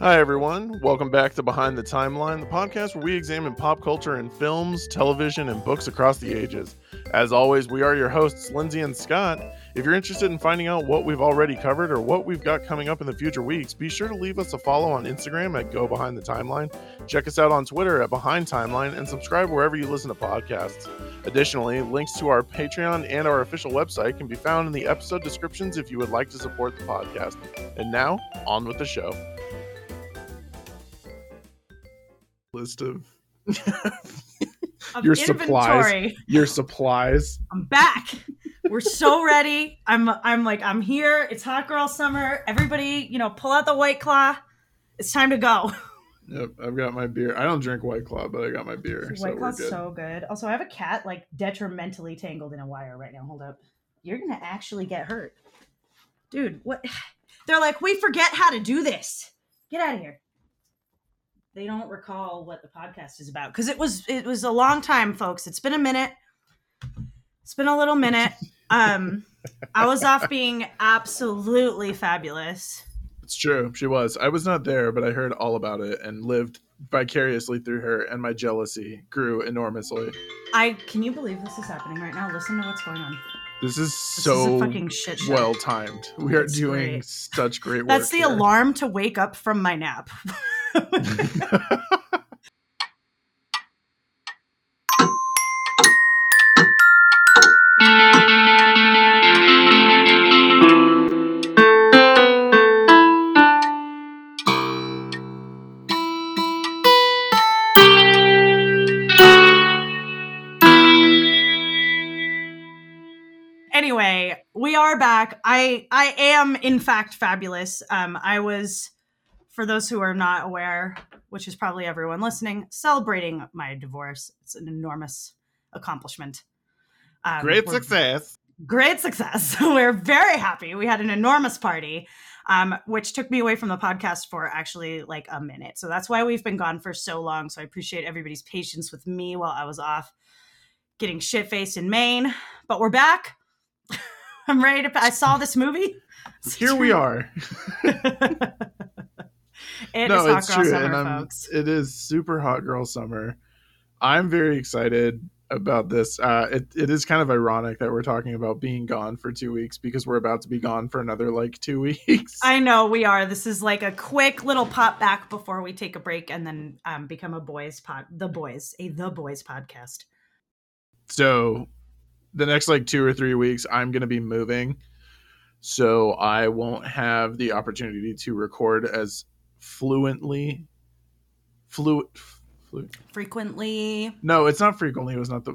Hi, everyone. Welcome back to Behind the Timeline, the podcast where we examine pop culture in films, television, and books across the ages. As always, we are your hosts, Lindsay and Scott. If you're interested in finding out what we've already covered or what we've got coming up in the future weeks, be sure to leave us a follow on Instagram at Go Behind the Timeline. Check us out on Twitter at Behind Timeline and subscribe wherever you listen to podcasts. Additionally, links to our Patreon and our official website can be found in the episode descriptions if you would like to support the podcast. And now, on with the show. List of Of Your supplies. your supplies. I'm back. We're so ready. I'm I'm like I'm here. It's hot girl summer. Everybody, you know, pull out the white claw. It's time to go. Yep, I've got my beer. I don't drink White Claw, but I got my beer, white claw's good. so good. Also, I have a cat like detrimentally tangled in a wire right now. Hold up. You're gonna actually get hurt, dude. What? They're like, we forget how to do this. Get out of here. They don't recall what the podcast is about because it was it was a long time, folks. It's been a minute. It's been a little minute. Um, I was off being absolutely fabulous. It's true. She was. I was not there, but I heard all about it and lived vicariously through her, and my jealousy grew enormously. I can you believe this is happening right now? Listen to what's going on. This is This so is fucking shit show. well timed. We are It's doing great. such great work. That's the here. alarm to wake up from my nap. anyway, we are back. I I am in fact fabulous. Um I was for those who are not aware, which is probably everyone listening, celebrating my divorce. It's an enormous accomplishment. Um, great success. great success. We're very happy. We had an enormous party, um, which took me away from the podcast for actually like a minute. So that's why we've been gone for so long. So I appreciate everybody's patience with me while I was off getting shit faced in Maine. But we're back. I'm ready to. I saw this movie. Here we are. It is no, hot it's girl true, summer, and I'm. folks. It is super hot girl summer. I'm very excited about this. Uh, it it is kind of ironic that we're talking about being gone for two weeks because we're about to be gone for another like two weeks. I know we are. This is like a quick little pop back before we take a break and then um, become a boys pod, the boys, a the boys podcast. so the next like two or three weeks i'm going to be moving so i won't have the opportunity to record as fluently fluent flu- Frequently, no it's not frequently it was not the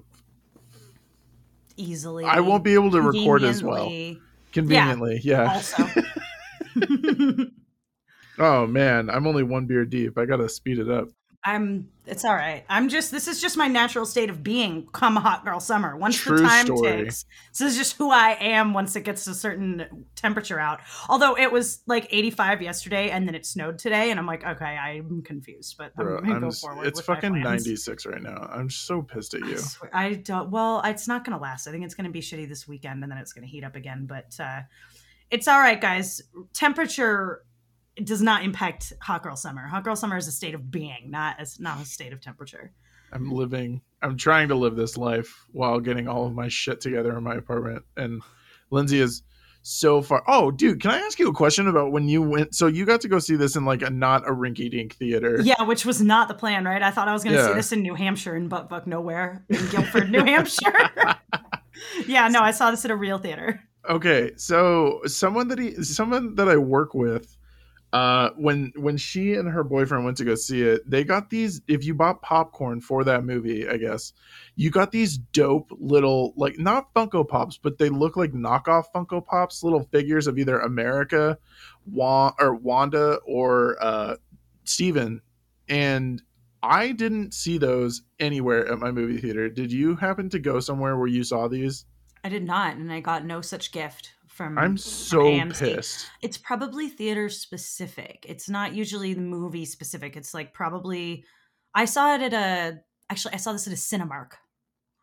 easily. i won't be able to record as well. Conveniently. conveniently yeah, Also, oh man i'm only one beer deep. I gotta speed it up I'm. It's all right. I'm just. This is just my natural state of being. Come hot girl summer. Once True the time story. ticks, this is just who I am. Once it gets to a certain temperature out. Although it was like 85 yesterday, and then it snowed today, and I'm like, okay, I'm confused, but Bro, I'm gonna go forward. it's fucking 96 right now i'm so pissed at I, you swear, I don't. Well, it's not going to last. I think it's going to be shitty this weekend, and then it's going to heat up again. But uh, it's all right, guys. Temperature does not impact hot girl summer. Hot girl summer is a state of being, not as not a state of temperature. I'm living I'm trying to live this life while getting all of my shit together in my apartment. And Lindsay is so far Oh, dude, can I ask you a question about when you went so you got to go see this in like a not a rinky dink theater. Yeah, which was not the plan, right? I thought I was going to see this in New Hampshire in butt fuck nowhere in Guilford, New Hampshire. yeah, no, I saw this at a real theater. Okay, so someone that he someone that I work with uh when when she and her boyfriend went to go see it they got these if you bought popcorn for that movie i guess you got these dope little like not funko pops but they look like knockoff funko pops little figures of either america or wanda or uh steven. And i didn't see those anywhere at my movie theater. Did you happen to go somewhere where you saw these? I did not, and I got no such gift from. i'm so AMC. pissed It's probably theater specific. It's not usually the movie specific. It's like probably. I saw it at a. Actually, I saw this at a Cinemark.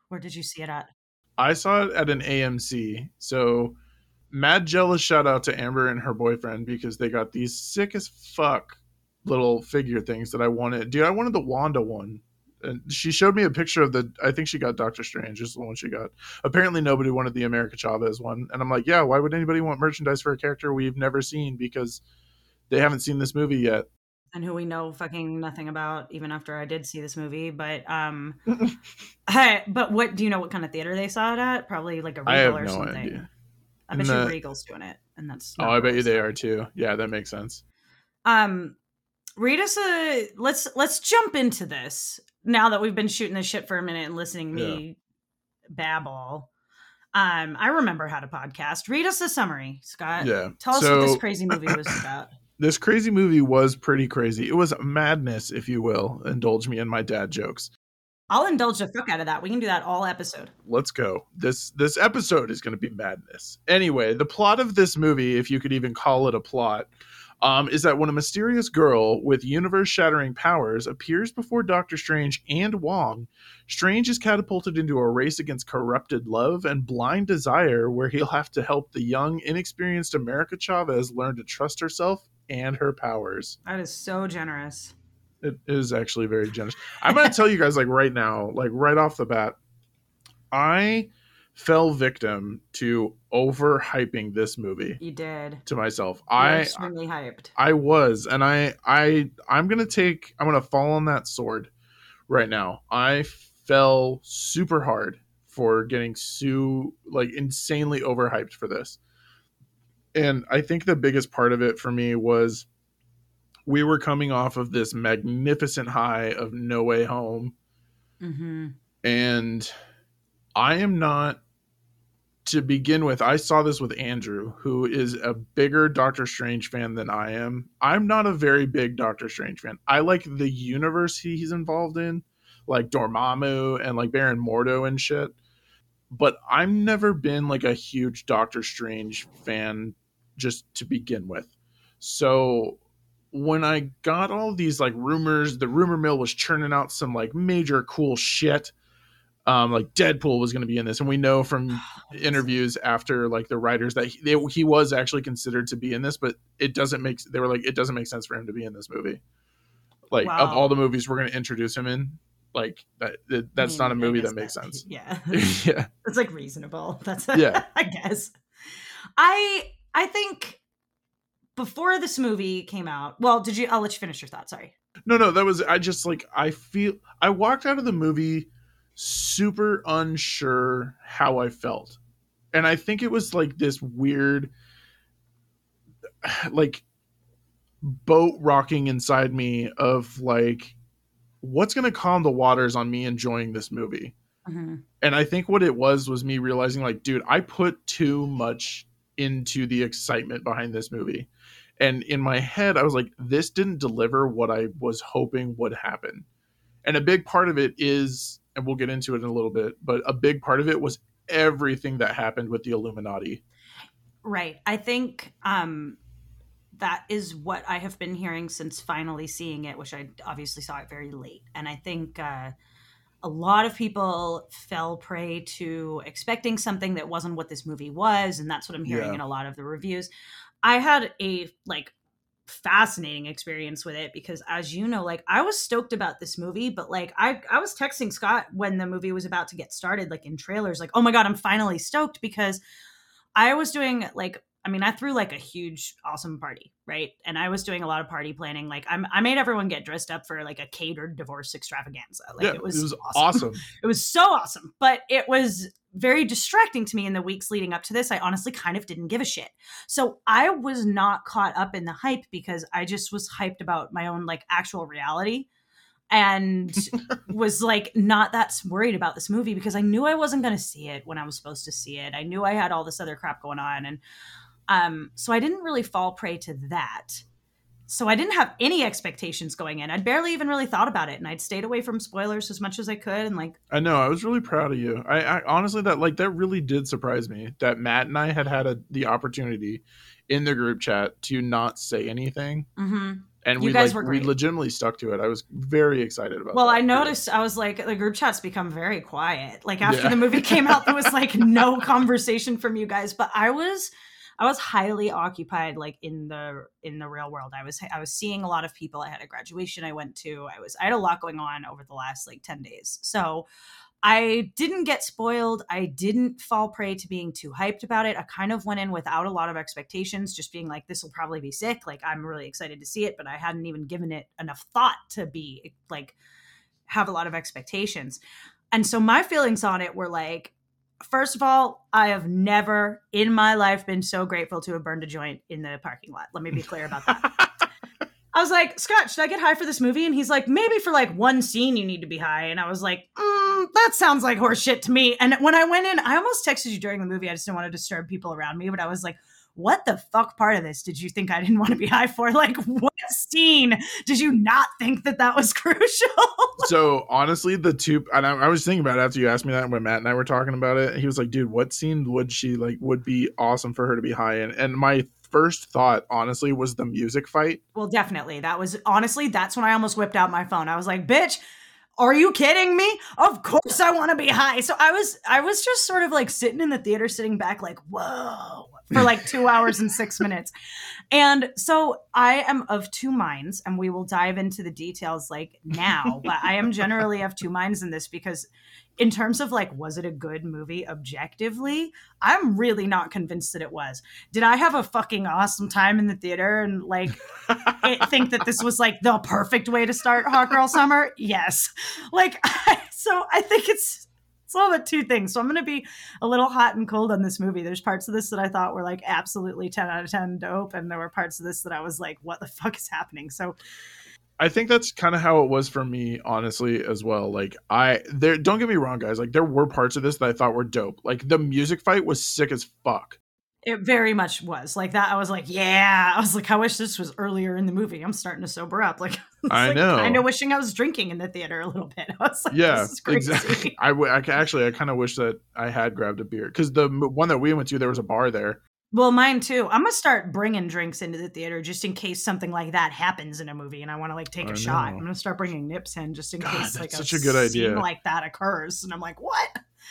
Where did you see it at? I saw it at an AMC. So mad jealous shout out to Amber and her boyfriend because they got these sick as fuck little figure things that I wanted. Dude, I wanted the Wanda one. And she showed me a picture of the. I think she got Doctor Strange. Is the one she got. Apparently, nobody wanted the America Chavez one, and I'm like, yeah. Why would anybody want merchandise for a character we've never seen because they haven't seen this movie yet? and who we know fucking nothing about even after I did see this movie. But um, I, but what do you know? What kind of theater they saw it at? Probably like a Regal or no something. idea. I bet In you the- Regal's doing it, and that's. Oh, I bet you they are too. Yeah, that makes sense. Um, read us a let's let's jump into this now that we've been shooting this shit for a minute and listening to me babble. Um, I remember how to podcast. Read us a summary, Scott. Yeah. Tell us what this crazy movie was about. this crazy movie was pretty crazy. It was madness, if you will. Indulge me in my dad jokes. I'll indulge the fuck out of that. We can do that all episode. Let's go. This this episode is going to be madness. Anyway, the plot of this movie, if you could even call it a plot, um, is that when a mysterious girl with universe-shattering powers appears before Doctor Strange and Wong, Strange is catapulted into a race against corrupted love and blind desire, where he'll have to help the young, inexperienced America Chavez learn to trust herself and her powers. That is so generous. It is actually very generous. I'm going to tell you guys, like right now, like right off the bat, I fell victim to overhyping this movie You did. to myself. You were I extremely hyped. I was, and I I I'm gonna take. I'm gonna fall on that sword right now. I fell super hard for getting so like insanely overhyped for this, and I think the biggest part of it for me was we were coming off of this magnificent high of No Way Home, Mm-hmm. and I am not. To begin with, I saw this with Andrew, who is a bigger Doctor Strange fan than I am. I'm not a very big Doctor Strange fan. I like the universe he's involved in, like Dormammu and like Baron Mordo and shit. But I've never been like a huge Doctor Strange fan just to begin with. So when I got all these like rumors, the rumor mill was churning out some like major cool shit. Um, like Deadpool was going to be in this, and we know from interviews after like the writers that he, they, he was actually considered to be in this, but it doesn't make. They were like, it doesn't make sense for him to be in this movie. Like of all the movies we're going to introduce him in, like that, that that's not a movie that makes sense. Yeah. yeah, It's like reasonable. That's Yeah. I guess. I I think before this movie came out. Well, did you? I'll let you finish your thought. Sorry. no, no, that was I just like I feel I walked out of the movie super unsure how I felt, and I think it was like this weird, like boat rocking inside me of like what's going to calm the waters on me enjoying this movie? Mhm. and i think what it was was me realizing like dude i put too much into the excitement behind this movie. And in my head i was like this didn't deliver what i was hoping would happen. And a big part of it is and we'll get into it in a little bit but a big part of it was everything that happened with the illuminati Right. I think um that is what I have been hearing since finally seeing it, which I obviously saw it very late. And I think uh a lot of people fell prey to expecting something that wasn't what this movie was, and that's what I'm hearing Yeah. in a lot of the reviews. I had a like fascinating experience with it because as you know like I was stoked about this movie but like I I was texting Scott when the movie was about to get started like in trailers like oh my god I'm finally stoked because I was doing like I mean I threw like a huge awesome party right and I was doing a lot of party planning like I'm, I made everyone get dressed up for like a catered divorce extravaganza like yeah it was, awesome. awesome. It was so awesome, but it was very distracting to me in the weeks leading up to this. I honestly kind of didn't give a shit. So I was not caught up in the hype because I just was hyped about my own like actual reality and was like not that worried about this movie because I knew I wasn't going to see it when I was supposed to see it. I knew I had all this other crap going on and um so I didn't really fall prey to that. So I didn't have any expectations going in. I'd barely even really thought about it and I'd stayed away from spoilers as much as I could and like I know. I was really proud of you. I, I honestly that like that really did surprise me that Matt and I had had a, the opportunity in the group chat to not say anything, mhm. and You we guys like were we legitimately stuck to it. I was very excited about. It. Well. I noticed I was like the group chat's become very quiet. Like after Yeah. the movie came out, there was like no conversation from you guys. But I was I was highly occupied like in the in the real world. I was I was seeing a lot of people. I had a graduation I went to. I was I had a lot going on over the last like 10 days. So I didn't get spoiled. I didn't fall prey to being too hyped about it. I kind of went in without a lot of expectations, just being like, this will probably be sick. Like, I'm really excited to see it, but I hadn't even given it enough thought to be like, have a lot of expectations. And so my feelings on it were like, first of all, I have never in my life been so grateful to have burned a joint in the parking lot. Let me be clear about that. I was like, Scott, should I get high for this movie? And he's like, maybe for like one scene you need to be high. And I was like, mm, that sounds like horseshit to me. And when I went in, I almost texted you during the movie. I just didn't want to disturb people around me, but I was like, what the fuck part of this did you think I didn't want to be high for? Like, what scene did you not think that that was crucial? so honestly, the two, and I, I, was thinking about it after you asked me that when Matt and I were talking about it. He was like, dude, what scene would she like, would be awesome for her to be high in? And my first thought, honestly, was the music fight. Well, definitely. That was honestly, that's when I almost whipped out my phone. I was like, bitch, are you kidding me? Of course I want to be high. So I was I was just sort of like sitting in the theater, sitting back, like, whoa, for like two hours and six minutes. And so I am of two minds, and we will dive into the details like now, but I am generally of two minds in this because in terms of like was it a good movie objectively? I'm really not convinced that it was. Did i have a fucking awesome time in the theater and like it, think that this was like the perfect way to start hot girl summer? Yes. Like I, so i think it's it's all about two things. So i'm going to be a little hot and cold on this movie. There's parts of this that i thought were like absolutely 10 out of 10 dope and there were parts of this that i was like what the fuck is happening? So I think that's kind of how it was for me, honestly, as well. Like I there don't get me wrong, guys. Like there were parts of this that I thought were dope. Like the music fight was sick as fuck. It very much was like that. I was like, yeah. I was like, I wish this was earlier in the movie. I'm starting to sober up. Like, I like, know. Kind of wishing I was drinking in the theater a little bit. I was like, yeah, exactly. I, w- I actually, I kind of wish that I had grabbed a beer because the one that we went to, there was a bar there, well, mine too. I'm gonna start bringing drinks into the theater just in case something like that happens in a movie, and I want to like take I a know. shot. I'm gonna start bringing nips in just in God, case like such a, a good idea like that occurs, and I'm like, what?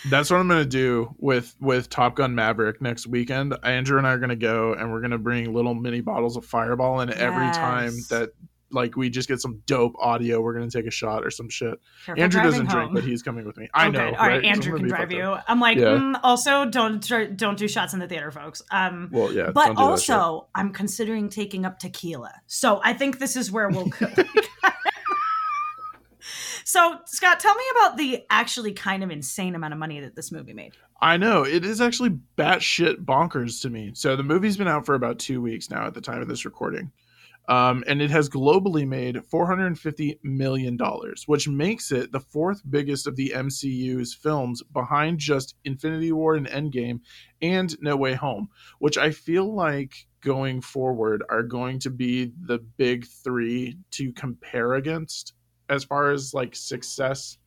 That's what I'm gonna do with with Top Gun Maverick next weekend. Andrew and I are gonna go, and we're gonna bring little mini bottles of Fireball, and yes. every time that like we just get some dope audio. We're gonna take a shot or some shit. Careful Andrew doesn't home. drink, but he's coming with me. I oh, know. All right, right? Andrew can drive you. I'm like, yeah. mm, also don't don't do shots in the theater, folks. Um, well, yeah, but also I'm considering taking up tequila. So I think this is where we'll go. so Scott, tell me about the actually kind of insane amount of money that this movie made. I know it is actually batshit bonkers to me. So the movie's been out for about two weeks now at the time of this recording. Um, and it has globally made $450 million, which makes it the fourth biggest of the MCU's films behind just Infinity War and Endgame and No Way Home, which I feel like going forward are going to be the big three to compare against as far as like success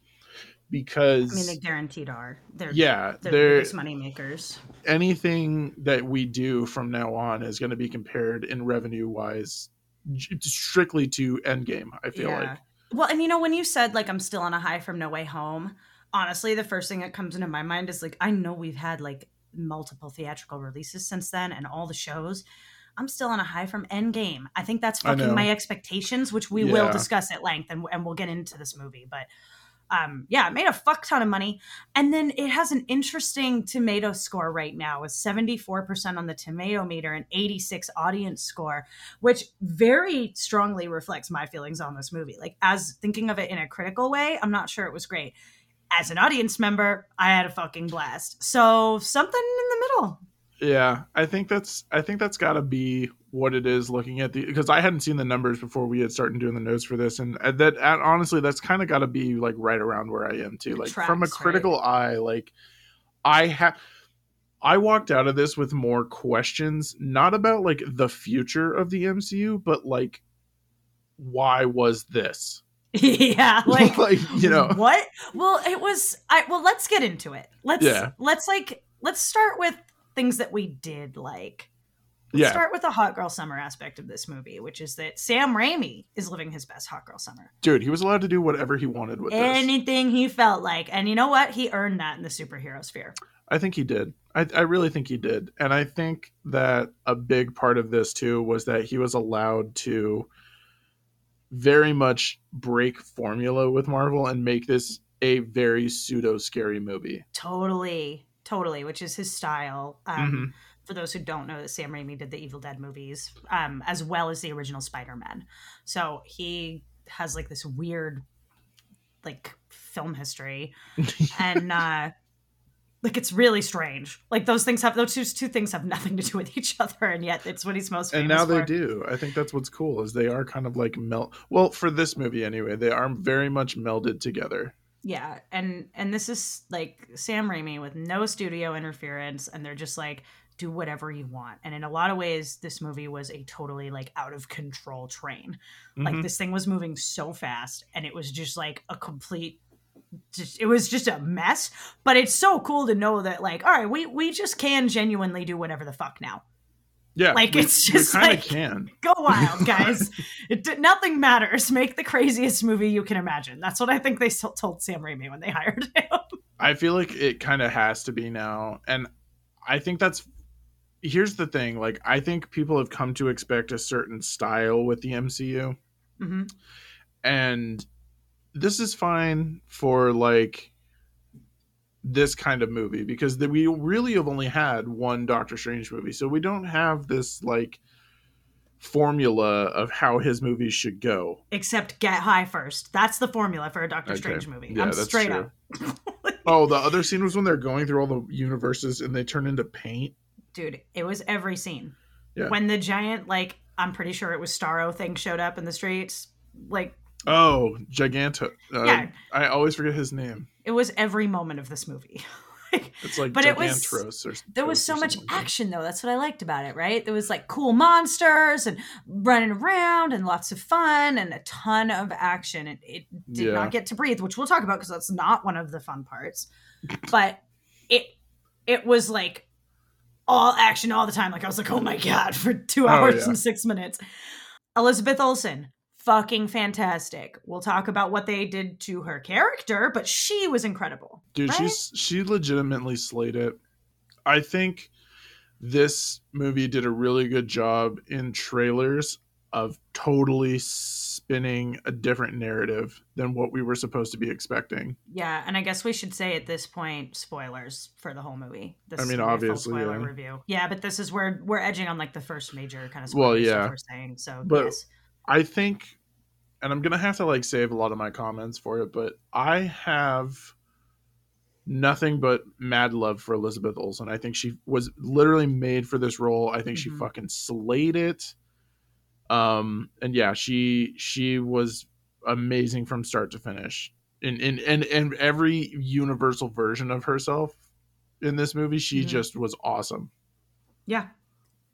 because I mean they guaranteed are. They're yeah, they're, they're biggest money makers. Anything that we do from now on is going to be compared in revenue wise strictly to Endgame. I feel yeah. like. Well, and you know when you said like I'm still on a high from No Way Home, honestly, the first thing that comes into my mind is like I know we've had like multiple theatrical releases since then and all the shows. I'm still on a high from Endgame. I think that's fucking my expectations, which we yeah. will discuss at length and, and we'll get into this movie. But um, yeah, made a fuck ton of money. And then it has an interesting tomato score right now with 74% on the tomato meter and 86 audience score, which very strongly reflects my feelings on this movie. Like, as thinking of it in a critical way, I'm not sure it was great. As an audience member, I had a fucking blast. So, something in the middle. Yeah, I think that's I think that's got to be what it is looking at the because I hadn't seen the numbers before we had started doing the notes for this and uh, that and honestly that's kind of got to be like right around where I am too like tracks, from a critical right? eye like I have I walked out of this with more questions not about like the future of the MCU but like why was this yeah like, like you know what well it was i well let's get into it let's yeah. let's like let's start with things that we did like. Let's yeah. start with the hot girl summer aspect of this movie, which is that Sam Raimi is living his best hot girl summer. Dude, he was allowed to do whatever he wanted with anything this. he felt like, and you know what? He earned that in the superhero sphere. I think he did. I, I really think he did. And I think that a big part of this too was that he was allowed to very much break formula with Marvel and make this a very pseudo scary movie. Totally, totally, which is his style. Um, Mhm. For those who don't know, that Sam Raimi did the Evil Dead movies, um, as well as the original Spider Man. So he has like this weird, like film history, and uh, like it's really strange. Like those things have those two, two things have nothing to do with each other, and yet it's what he's most famous and now they for. do. I think that's what's cool is they are kind of like melt. Well, for this movie anyway, they are very much melded together. Yeah, and and this is like Sam Raimi with no studio interference, and they're just like do whatever you want. And in a lot of ways, this movie was a totally like out of control train. Like Mhm. this thing was moving so fast, and it was just like a complete. Just, it was just a mess, but it's so cool to know that, like, all right, we we just can genuinely do whatever the fuck now. Yeah, like, we- it's just like- can. Go wild, guys! it nothing matters. Make the craziest movie you can imagine. That's what I think they s- told Sam Raimi when they hired him. I feel like it kind of has to be now. And I think that's here's the thing like, I think people have come to expect a certain style with the MCU. hmm And this is fine for like this kind of movie because the, we really have only had one Doctor Strange movie. So we don't have this like formula of how his movies should go. Except get high first. That's the formula for a Doctor Okay. Strange movie. Yeah, I'm straight true. up. Oh, the other scene was when they're going through all the universes and they turn into paint. Dude, it was every scene. Yeah. When the giant, like, I'm pretty sure it was Starro thing showed up in the streets. Like, Oh, Giganto. Uh, Yeah. I always forget his name. it was every moment of this movie. Like, It's like But it was- or there was so much like action, though. That's what I liked about it, right? There was like cool monsters and running around and lots of fun and a ton of action. It, it did Yeah. not get to breathe, which we'll talk about because that's not one of the fun parts. But it it was like all action all the time. Like I was like, oh my god, for two hours yeah. and six minutes. Elizabeth Olsen, fucking fantastic. We'll talk about what they did to her character, but she was incredible. Dude, right? she's she legitimately slayed it. I think this movie did a really good job in trailers of totally spinning a different narrative than what we were supposed to be expecting. Yeah, and I guess we should say at this point spoilers for the whole movie. This I mean, obviously, spoiler yeah. review. Yeah, but this is where we're edging on like the first major kind of Well, yeah. we're saying. So But- yes. I think and I'm going to have to like save a lot of my comments for it, but I have nothing but mad love for Elizabeth Olsen. I think she was literally made for this role. I think she Mhm. fucking slayed it. Um and yeah, she she was amazing from start to finish. In in and and every universal version of herself in this movie, she Mhm. just was awesome. Yeah.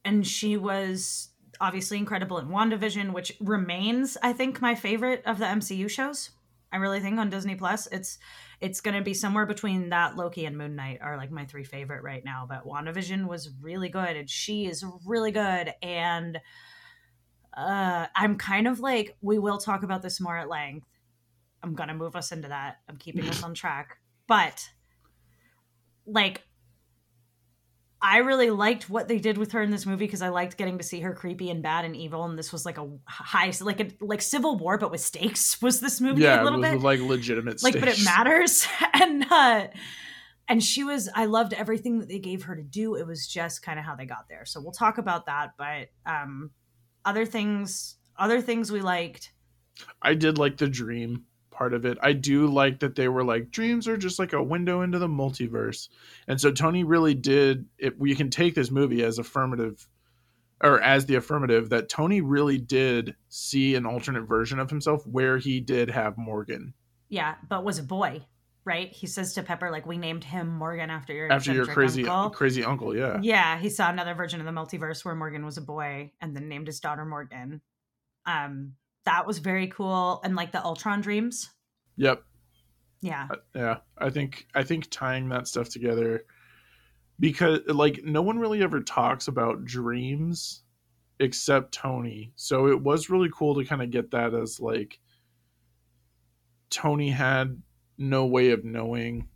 And she was obviously incredible in WandaVision, which remains, I think, my favorite of the MCU shows. I really think on Disney Plus, it's it's gonna be somewhere between that Loki and Moon Knight are like my three favorite right now. But WandaVision was really good, and she is really good. And uh I'm kind of like we will talk about this more at length. I'm gonna move us into that. I'm keeping us on track. But like I really liked what they did with her in this movie because I liked getting to see her creepy and bad and evil, and this was like a high, like a like Civil War, but with stakes. Was this movie Yeah, a it little bit like legitimate like, but it matters, and uh, and she was. I loved everything that they gave her to do. It was just kind of how they got there. So we'll talk about that, but um, other things, other things we liked. I did like the dream part of it. I do like that they were like dreams are just like a window into the multiverse. And so Tony really did it we can take this movie as affirmative or as the affirmative that Tony really did see an alternate version of himself where he did have Morgan Yeah, but was a boy, right? He says to Pepper, like, "We named him Morgan after your after your crazy uncle." crazy uncle, yeah. Yeah, he saw another version of the multiverse where Morgan was a boy and then named his daughter Morgan. Um, that was very cool. And like the Ultron dreams. Yep. Yeah. Uh, yeah i think i think tying that stuff together because like no one really ever talks about dreams except tony so it was really cool to kind of get that as like tony had no way of knowing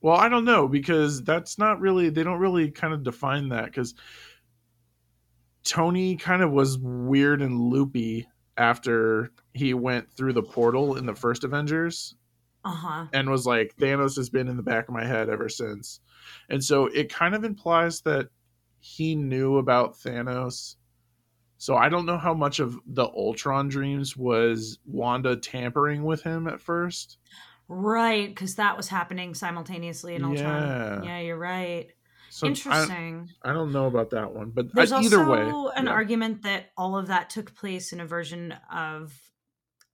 Well, I don't know because that's not really they don't really kind of define that because Tony kind of was weird and loopy after he went through the portal in the first Avengers Uh huh. and was like Thanos has been in the back of my head ever since. And so it kind of implies that he knew about Thanos. So I don't know how much of the Ultron dreams was Wanda tampering with him at first. Right, because that was happening simultaneously in Ultron. Yeah. Yeah, you're right. So Interesting. I don't know about that one, but There's uh, either also way, an yeah. argument that all of that took place in a version of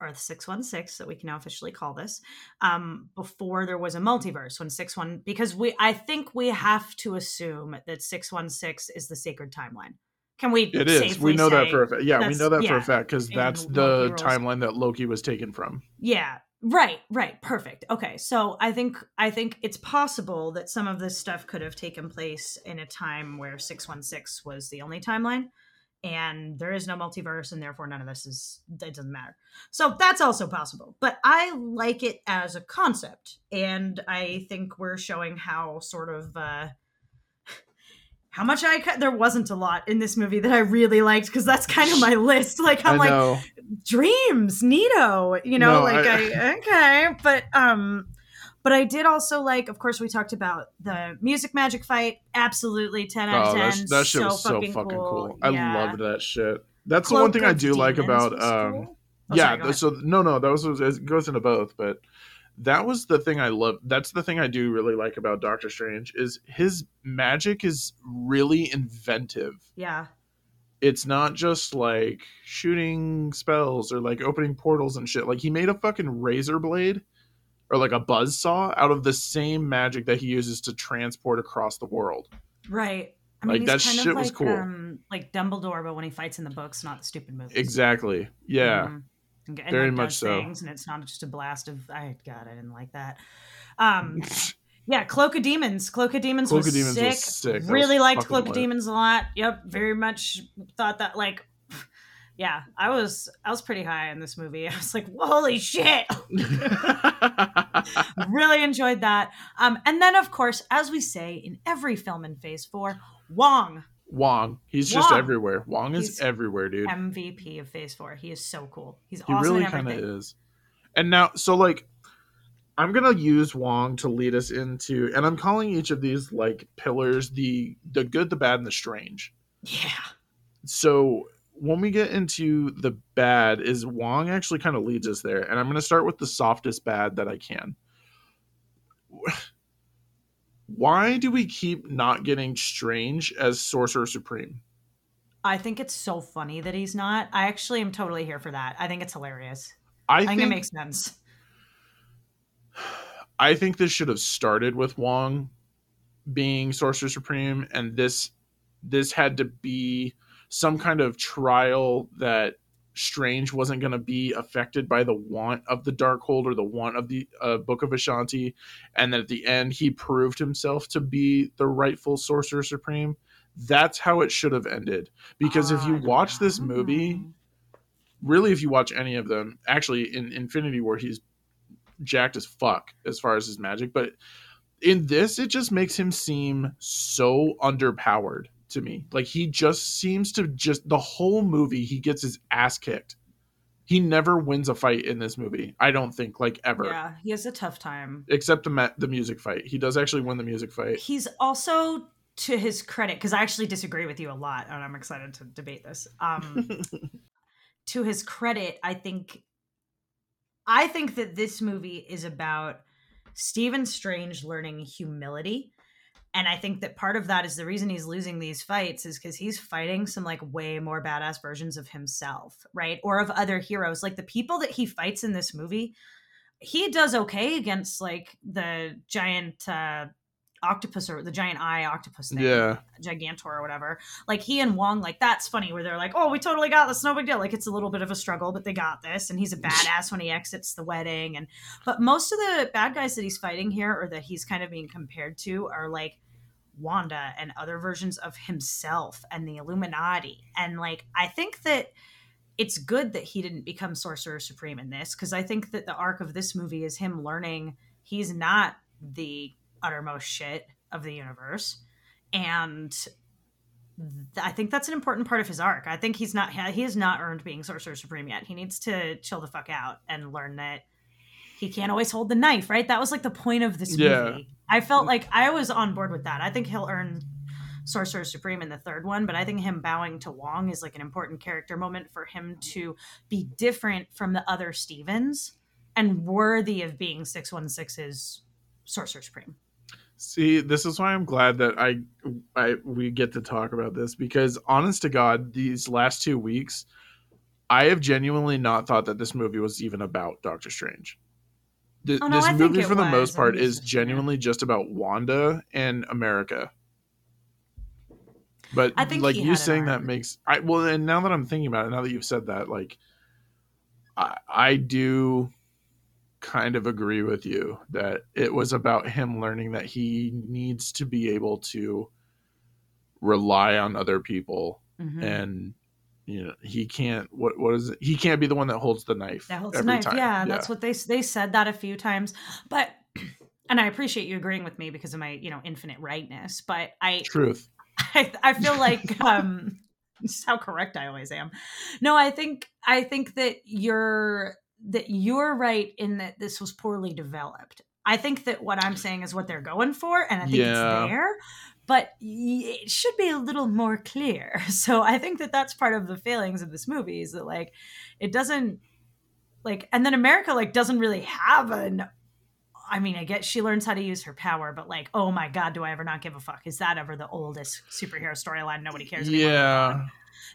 Earth 616 that we can now officially call this um before there was a multiverse when 61 because we I think we have to assume that 616 is the sacred timeline. Can we It is. We know that for a fact. Yeah, we know that for a fact because that's the timeline that Loki was taken from. Yeah. Right, right. Perfect. Okay. So I think I think it's possible that some of this stuff could have taken place in a time where 616 was the only timeline and there is no multiverse and therefore none of this is it doesn't matter. So that's also possible. But I like it as a concept and I think we're showing how sort of uh how much I ca- there wasn't a lot in this movie that I really liked because that's kind of my list. Like I'm like dreams neato you know No, like I- I, okay but um but i did also like of course we talked about the music magic fight absolutely 10 out Oh, of 10 that, sh- that shit so was so fucking fucking cool. cool, I Yeah. loved that shit. That's the one thing I do like about um cool. Oh, yeah sorry, so no no that was it goes into both but that was the thing i love that's the thing i do really like about doctor strange is his magic is really inventive. Yeah. It's not just like shooting spells or like opening portals and shit. Like he made a fucking razor blade or like a buzz saw out of the same magic that he uses to transport across the world. Right. I Like, mean, that kind shit of was like, cool. Um, like Dumbledore, but when he fights in the books, not the stupid movies. exactly. Yeah. Mhm. And, and, Very like, much so. Things, and it's not just a blast of. I God, I didn't like that. Um, yeah, Cloak of Demons. Cloak of Demons Cloak was of Demons sick. was sick. Really was liked Cloak of. Demons a lot. Yep, very much thought that like. Yeah, I was I was pretty high in this movie. I was like, "Holy shit!" really enjoyed that. Um, and then, of course, as we say in every film in Phase Four, Wong, Wong. He's just everywhere. Wong is everywhere, dude. MVP of Phase Four. He is so cool. He's He awesome really kind of is. And now, so like, I'm gonna use Wong to lead us into, and I'm calling each of these like pillars the the good, the bad, and the strange. Yeah. So when we get into the bad, is Wong actually kind of leads us there, and I'm gonna start with the softest bad that I can. Why do we keep not getting Strange as Sorcerer Supreme? I think it's so funny that he's not. I actually am totally here for that. I think it's hilarious. I, I think, think it makes sense. I think this should have started with Wong being Sorcerer Supreme, and this this had to be some kind of trial that Strange wasn't going to be affected by the want of the Darkhold or the want of the uh, Book of Vishanti, and that at the end he proved himself to be the rightful Sorcerer Supreme. That's how it should have ended. Because if you Ah, watch this movie, really, if you watch any of them, actually in Infinity War, he's jacked as fuck as far as his magic, but in this, it just makes him seem so underpowered to me. Like he just seems to just the whole movie he gets his ass kicked. He never wins a fight in this movie. I don't think like ever. Yeah, he has a tough time. Except the ma- the music fight. He does actually win the music fight. He's also to his credit because I actually disagree with you a lot, and I'm excited to debate this. Um, to his credit, I think I think that this movie is about Stephen Strange learning humility. And I think that part of that is the reason he's losing these fights is because he's fighting some like way more badass versions of himself, right? Or of other heroes. Like the people that he fights in this movie, he does okay against like the giant uh octopus or the giant eye octopus thing. yeah. Gigantor or whatever. Like he and Wong, like that's funny where they're like, oh, we totally got this, no big deal. Like it's a little bit of a struggle, but they got this. And he's a badass when he exits the wedding. And but most of the bad guys that he's fighting here or that he's kind of being compared to are like Wanda and other versions of himself and the Illuminati. And like I think that it's good that he didn't become Sorcerer Supreme in this because I think that the arc of this movie is him learning he's not the uttermost shit of the universe. And th- I think that's an important part of his arc. I think he's not he has not earned being Sorcerer Supreme yet. He needs to chill the fuck out and learn that he can't always hold the knife, right? That was like the point of this Yeah. movie. I felt like I was on board with that. I think he'll earn Sorcerer Supreme in the third one, but I think him bowing to Wong is like an important character moment for him to be different from the other Stevens and worthy of being 616's Sorcerer Supreme. See, this is why I'm glad that I, I we get to talk about this because honest to God, these last two weeks, I have genuinely not thought that this movie was even about Doctor Strange. Th- Oh, no, this I movie, for the was. most part, is genuinely just about Wanda and America. But I think like you saying that makes I well, and now that I'm thinking about it, now that you've said that, like I, I do kind of agree with you that it was about him learning that he needs to be able to rely on other people Mhm. and you know he can't what what is it he can't be the one that holds the knife That holds the knife. time. Yeah, that's what they they said that a few times. But and I appreciate you agreeing with me because of my you know infinite rightness. But I truth I, I feel like um just how correct I always am. No, I think I think that you're that you're right in that this was poorly developed. I think that what I'm saying is what they're going for, and I think Yeah. it's there, but it should be a little more clear. So I think that that's part of the failings of this movie is that like it doesn't like, and then America like doesn't really have an. I mean, I guess she learns how to use her power, but like, oh my god, do I ever not give a fuck? Is that ever the oldest superhero storyline? Nobody cares. anymore? yeah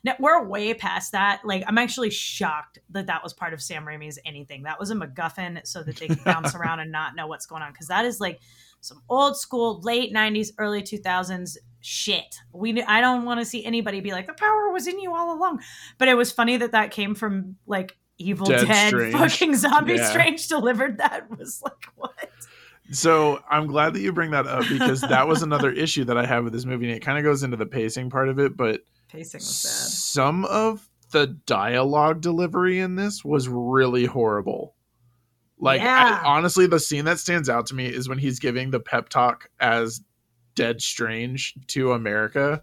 No, we're way past that. Like, I'm actually shocked that that was part of Sam Raimi's anything. That was a MacGuffin so that they could bounce around and not know what's going on. Because that is like some old school, late 90s, early 2000s shit. We, I don't want to see anybody be like, the power was in you all along. But it was funny that that came from like Evil Dead Dead, fucking Zombie Yeah. Strange delivered that. Was like, what? So I'm glad that you bring that up because that was another issue that I have with this movie, and it kind of goes into the pacing part of it. But Pacing was bad. some of the dialogue delivery in this was really horrible. Like, I- honestly, the scene that stands out to me is when he's giving the pep talk as Dead Strange to America.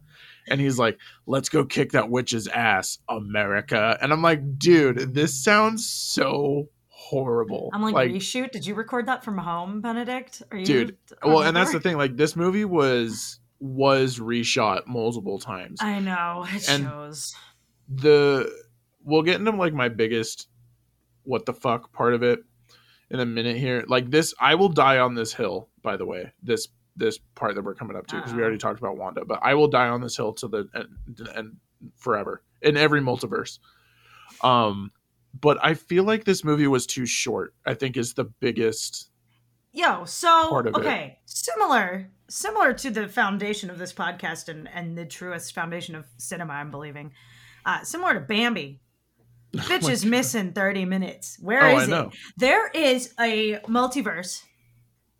And he's like, let's go kick that witch's ass, America. And I'm like, dude, this sounds so horrible. I'm like, reshoot. Did you record that from home, Benedict? Are you, Dude, well, and that's the thing. Like, this movie was was reshot multiple times. I know it And- shows. the we'll get into like my biggest what the fuck part of it in a minute here like this i will die on this hill by the way this this part that we're coming up to because we already talked about wanda but i will die on this hill to the end, and forever in every multiverse um but i feel like this movie was too short i think is the biggest Yo, so part of it. okay, similar similar to the foundation of this podcast and and the truest foundation of cinema, I'm believing. Uh, similar to Bambi. Oh Bitch my is God. missing 30 minutes. Where oh is i it? There is a multiverse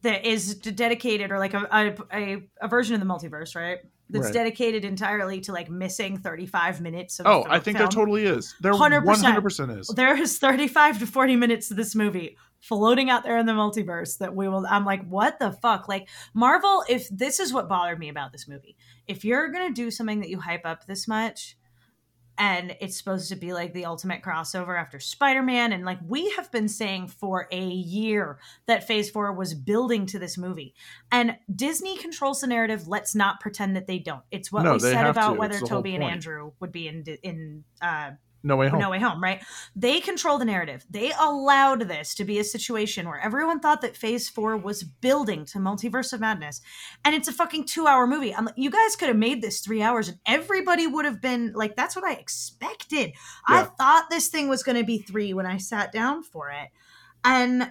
that is dedicated, or like a, a, a, version of the multiverse, right? That's Right. dedicated entirely to like missing 35 minutes of oh i think film. there totally is there 100%. 100% is There is 35 to 40 minutes of this movie floating out there in the multiverse that we will. I'm like, what the fuck? Like, Marvel, if this is what bothered me about this movie, if you're going to do something that you hype up this much, and it's supposed to be like the ultimate crossover after Spider-Man and like we have been saying for a year that Phase 4 was building to this movie. And Disney controls the narrative, let's not pretend that they don't. It's what No, we said about to. whether It's the whole Tobey and. Andrew would be in in uh no way home no Way Home, right? They control the narrative. They allowed this to be a situation where everyone thought that Phase Four was building to Multiverse of Madness, and it's a fucking two-hour movie. I'm like, you guys could have made this three hours, and everybody would have been like, "That's what I expected." I thought this thing was going to be three when I sat down for it, and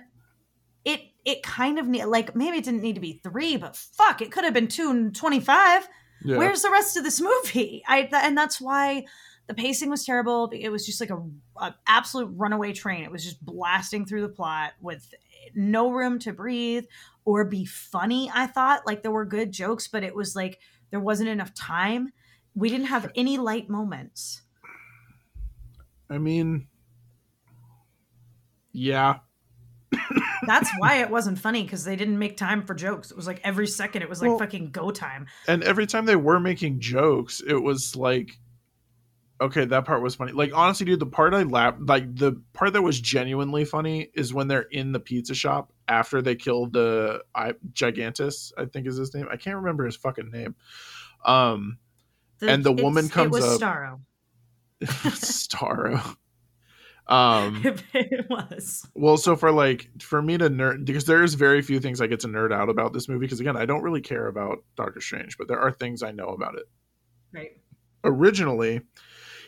it it kind of need like maybe it didn't need to be three, but fuck, it could have been two and twenty-five yeah. where's the rest of this movie i th- and that's why the pacing was terrible it was just like a, a absolute runaway train it was just blasting through the plot with no room to breathe or be funny i thought like there were good jokes but it was like there wasn't enough time we didn't have any light moments I mean, yeah. That's why it wasn't funny because they didn't make time for jokes. It was like every second it was like Well- fucking go time. and every time they were making jokes, it was like, okay, that part was funny. Like honestly, dude, the part I laughed, like the part that was genuinely funny is when they're in the pizza shop after they killed the I, Gigantus. I think is his name. I can't remember his fucking name. Um, And the woman comes It was up- Starro. Starro. Um, it was. well, so for like for me to nerd because there's very few things I get to nerd out about this movie because again I don't really care about Doctor Strange, but there are things I know about it. Right. originally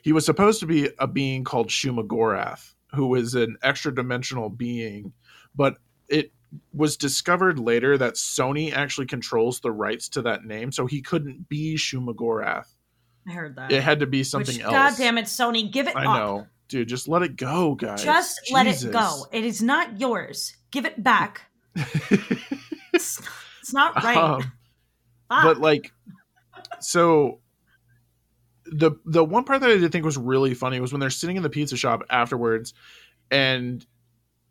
he was supposed to be a being called Shumagorath, who was an extra dimensional being, but it was discovered later that Sony actually controls the rights to that name, so he couldn't be Shumagorath. I heard that. It had to be something Which, else. God damn it, Sony, give it I up. know. Dude, just let it go, guys. Just let it go. It is not yours. Give it back. It's, it's not right. Um, but like so the the one part that I did think was really funny was when they're sitting in the pizza shop afterwards and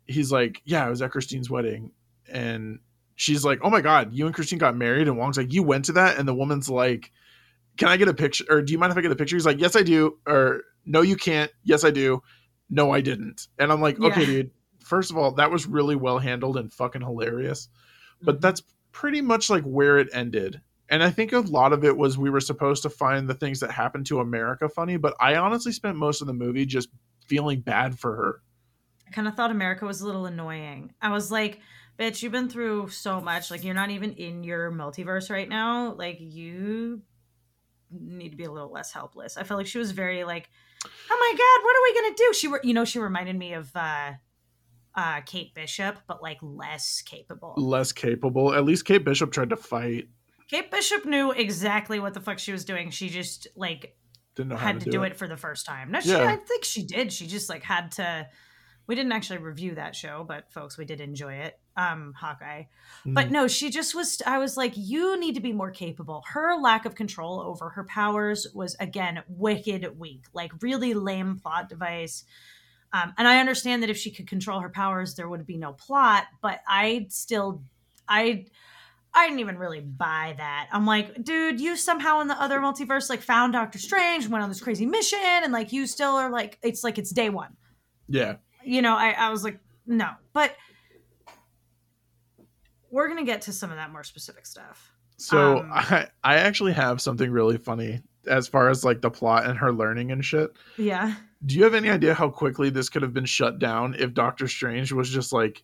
he's like, Yeah, I was at Christine's wedding and she's like, Oh my god, you and Christine got married and Wong's like, You went to that? And the woman's like, Can I get a picture or do you mind if I get a picture? He's like, Yes, I do, or no, you can't, yes, I do. No, I didn't. And I'm like, Okay, Yeah. dude, first of all, that was really well handled and fucking hilarious but Mhm. that's pretty much like where it ended. And I think a lot of it was we were supposed to find the things that happened to America funny, but I honestly spent most of the movie just feeling bad for her. I kind of thought America was a little annoying. I was like, bitch, you've been through so much. Like, you're not even in your multiverse right now. Like, you need to be a little less helpless. I felt like she was very like, oh my god, what are we gonna do? She were, you know, she reminded me of uh, uh, Kate Bishop, but like less capable. Less capable. At least Kate Bishop tried to fight. Kate Bishop knew exactly what the fuck she was doing. She just like Didn't know had to, to do it. for the first time. No, she, Yeah. I think she did. She just like had to. We didn't actually review that show, but folks, we did enjoy it. Um, Hawkeye. But Mhm. no, she just was. I was like, you need to be more capable. Her lack of control over her powers was again wicked weak, like really lame plot device. Um, and I understand that if she could control her powers, there would be no plot. But I still, I, I didn't even really buy that. I'm like, dude, you somehow in the other multiverse like found Doctor Strange, went on this crazy mission, and like you still are like, it's like it's day one yeah. you know, I, I was like, no. But we're gonna get to some of that more specific stuff. So Um, I I actually have something really funny as far as like the plot and her learning and shit. Yeah. Do you have any idea how quickly this could have been shut down if Doctor Strange was just like,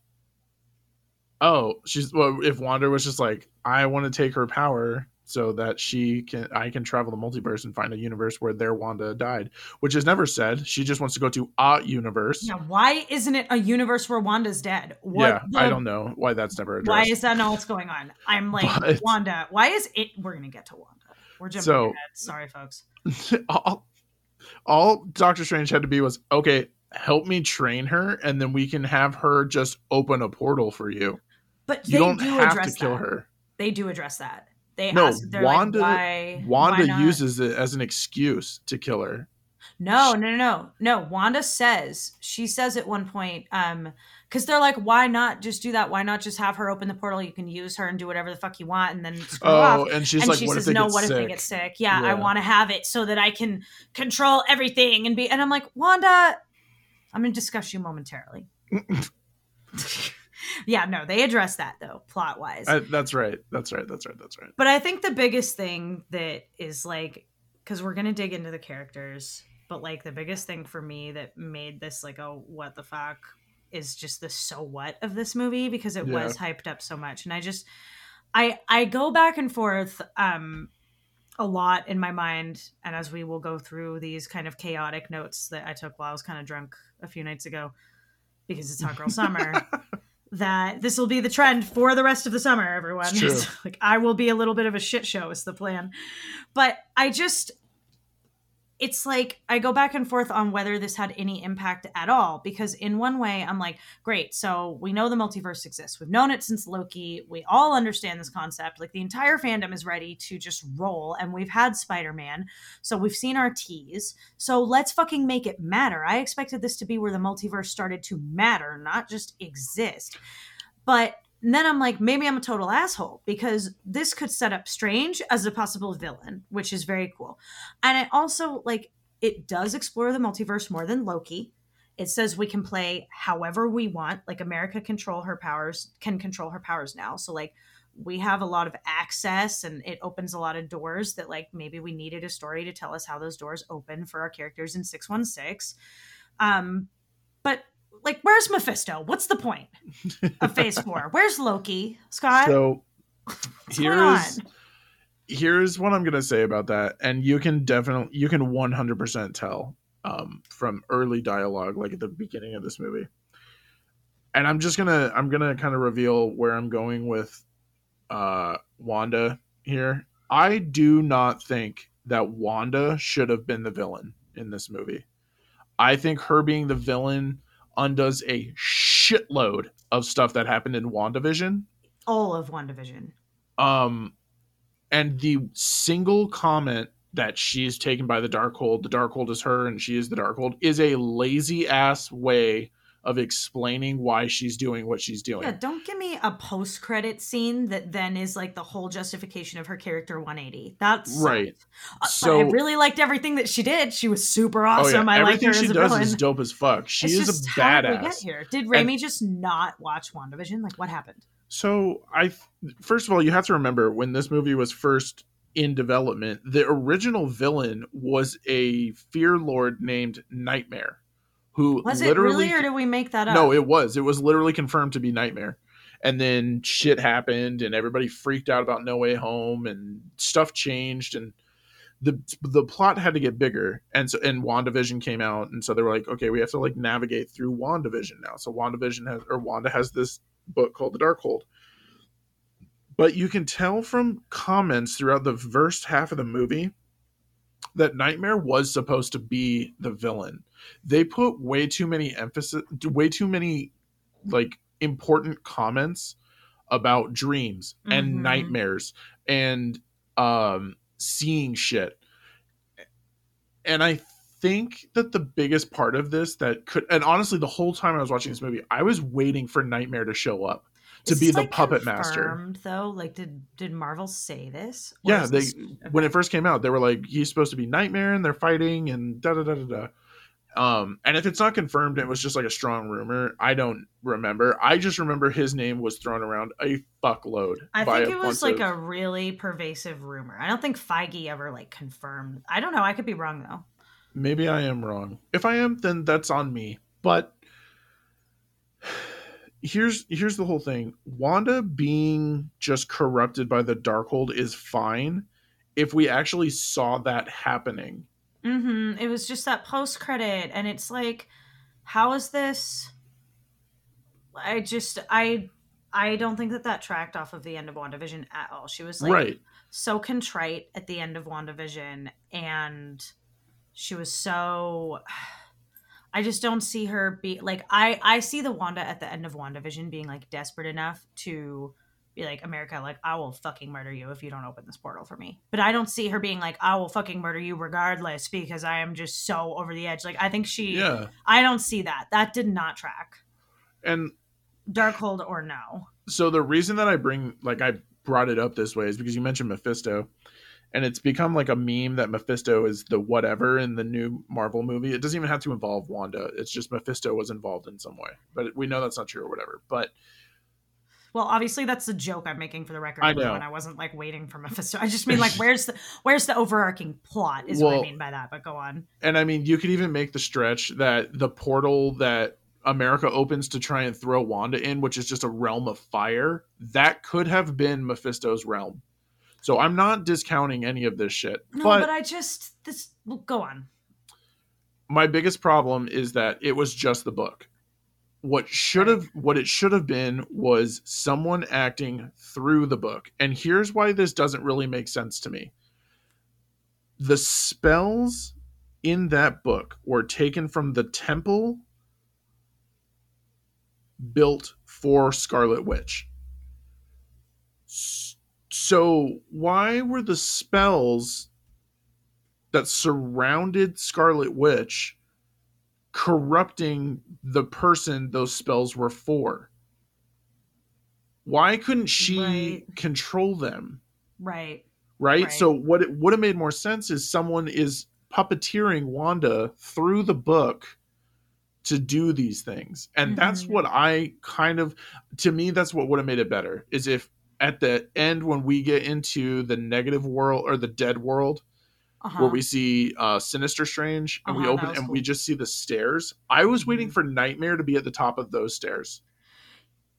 oh, she's well, if Wanda was just like, I want to take her power so that she can, I can travel the multiverse and find a universe where their Wanda died, which is never said. She just wants to go to a universe. Yeah. Why isn't it a universe where Wanda's dead? What yeah, the- I don't know why that's never Why is that not what's going on? I'm like, But- Wanda, why is it? We're gonna get to Wanda. We're jumping So- ahead. Sorry, folks. all, all Doctor Strange had to be was okay. Help me train her, and then we can have her just open a portal for you. But You they don't do have to address kill that. her. They do address that. They No, ask, Wanda- like, why? Wanda why uses it as an excuse to kill her. No, no, no, no, no. Wanda says she says at one point, um, because they're like, why not just do that? Why not just have her open the portal? You can use her and do whatever the fuck you want, and then screw Oh, off. and she's and like, she "What says, no. What if they get sick? Yeah, I want to have it so that I can control everything and be. And I'm like, Wanda, I'm gonna discuss you momentarily. yeah, no, they address that though, plot wise. That's right. That's right. That's right. That's right. But I think the biggest thing that is like, because we're gonna dig into the characters, but like the biggest thing for me that made this like a what the fuck is just the so what of this movie because it Yeah. was hyped up so much, and I just, I I go back and forth um a lot in my mind, and as we will go through these kind of chaotic notes that I took while I was kind of drunk a few nights ago, because it's hot girl summer that this will be the trend for the rest of the summer, everyone. Like I will be a little bit of a shit show is the plan. But I just it's like I go back and forth on whether this had any impact at all. Because in one way, I'm like, great, so we know the multiverse exists. We've known it since Loki. We all understand this concept. Like the entire fandom is ready to just roll, and we've had Spider Man, so we've seen our tease. So let's fucking make it matter. I expected this to be where the multiverse started to matter, not just exist. But and then I'm like, maybe I'm a total asshole because this could set up Strange as a possible villain, which is very cool. And I also like it does explore the multiverse more than Loki. It says we can play however we want. Like America control her powers, can control her powers now. So like we have a lot of access and it opens a lot of doors that like maybe we needed a story to tell us how those doors open for our characters in 616. Um but like where's Mephisto? What's the point of Phase Four? Where's Loki, Scott? So What's going on? here's here's what I'm gonna say about that, and you can definitely you can 100% tell um, from early dialogue, like at the beginning of this movie. And I'm just gonna I'm gonna kind of reveal where I'm going with uh, Wanda here. I do not think that Wanda should have been the villain in this movie. I think her being the villain undoes a shitload of stuff that happened in WandaVision. All of WandaVision. Um, and the single comment that she is taken by the Darkhold, the Darkhold is her and she is the Darkhold, is a lazy ass way of explaining why she's doing what she's doing. Yeah, don't give me a post credit scene that then is like the whole justification of her character 180. That's Right. Uh, So- I really liked everything that she did. She was super Oh, awesome. I like Everything her she as a does villain. is dope as fuck. She It's is a how did we get badass. here? Did Raimi just not watch WandaVision? Like, what happened? So I first of all, you have to remember when this movie was first in development, the original villain was a fear lord named Nightmare, who Was it literally really, or did we make that up? no, it was it was literally confirmed to be Nightmare, and then shit happened, and everybody freaked out about No Way Home, and stuff changed, and the the plot had to get bigger, and so and WandaVision came out, and so they were like, okay, we have to like navigate through WandaVision now. So WandaVision has or Wanda has this book called The Darkhold. But you can tell from comments throughout the first half of the movie that Nightmare was supposed to be the villain. They put way too many emphasis, way too many like important comments about dreams and Mhm. nightmares and um seeing shit. And I think that the biggest part of this that could and honestly the whole time I was watching this movie, I was waiting for Nightmare to show up to Is be the like, puppet master. Though, like, did did Marvel say this? Or Yeah, they this- when it first came out, they were like, he's supposed to be Nightmare, and they're fighting, and da da da da da. Um, and if it's not confirmed, it was just like a strong rumor. I don't remember. I just remember his name was thrown around a fuckload. I think it was like of- a really pervasive rumor. I don't think Feige ever like confirmed. I don't know. I could be wrong though. Maybe I am wrong. If I am, then that's on me. But here's here's the whole thing. Wanda being just corrupted by the Darkhold is fine if we actually saw that happening. Mm-hmm. It was just that post credit, and it's like, how is this? I just I I don't think that that tracked off of the end of WandaVision at all. She was like right. so contrite at the end of WandaVision, and she was so. I just don't see her be like I I see the Wanda at the end of WandaVision being like desperate enough to be like America like I will fucking murder you if you don't open this portal for me. But I don't see her being like I will fucking murder you regardless because I am just so over the edge. Like I think she Yeah. I don't see that. That did not track. And Darkhold or no. so the reason that I bring like I brought it up this way is because you mentioned Mephisto, and it's become like a meme that Mephisto is the whatever in the new Marvel movie. It doesn't even have to involve Wanda. It's just Mephisto was involved in some way, but we know that's not true or whatever. But Well, obviously that's the joke I'm making for the record. I know. When I wasn't like waiting for Mephisto. I just mean like where's the where's the overarching plot is what I mean by that. But go on. and I mean you could even make the stretch that the portal that America opens to try and throw Wanda in, which is just a realm of fire, that could have been Mephisto's realm. So I'm not discounting any of this shit. No, but but, I just this well, go on. my biggest problem is that it was just the book. What should have what it should have been was someone acting through the book. And here's why this doesn't really make sense to me. The spells in that book were taken from the temple built for Scarlet Witch. So, why were the spells that surrounded Scarlet Witch corrupting the person those spells were for? Why couldn't she Right. control them? Right. right? Right. So what it would have made more sense is someone is puppeteering Wanda through the book to do these things. And that's Mhm. what I kind of to me that's what would have made it better is if at the end when we get into the negative world or the dead world Uh-huh. where we see uh Sinister Strange and we Uh-huh, that open and we just see the stairs. I was waiting Mhm. for Nightmare to be at the top of those stairs.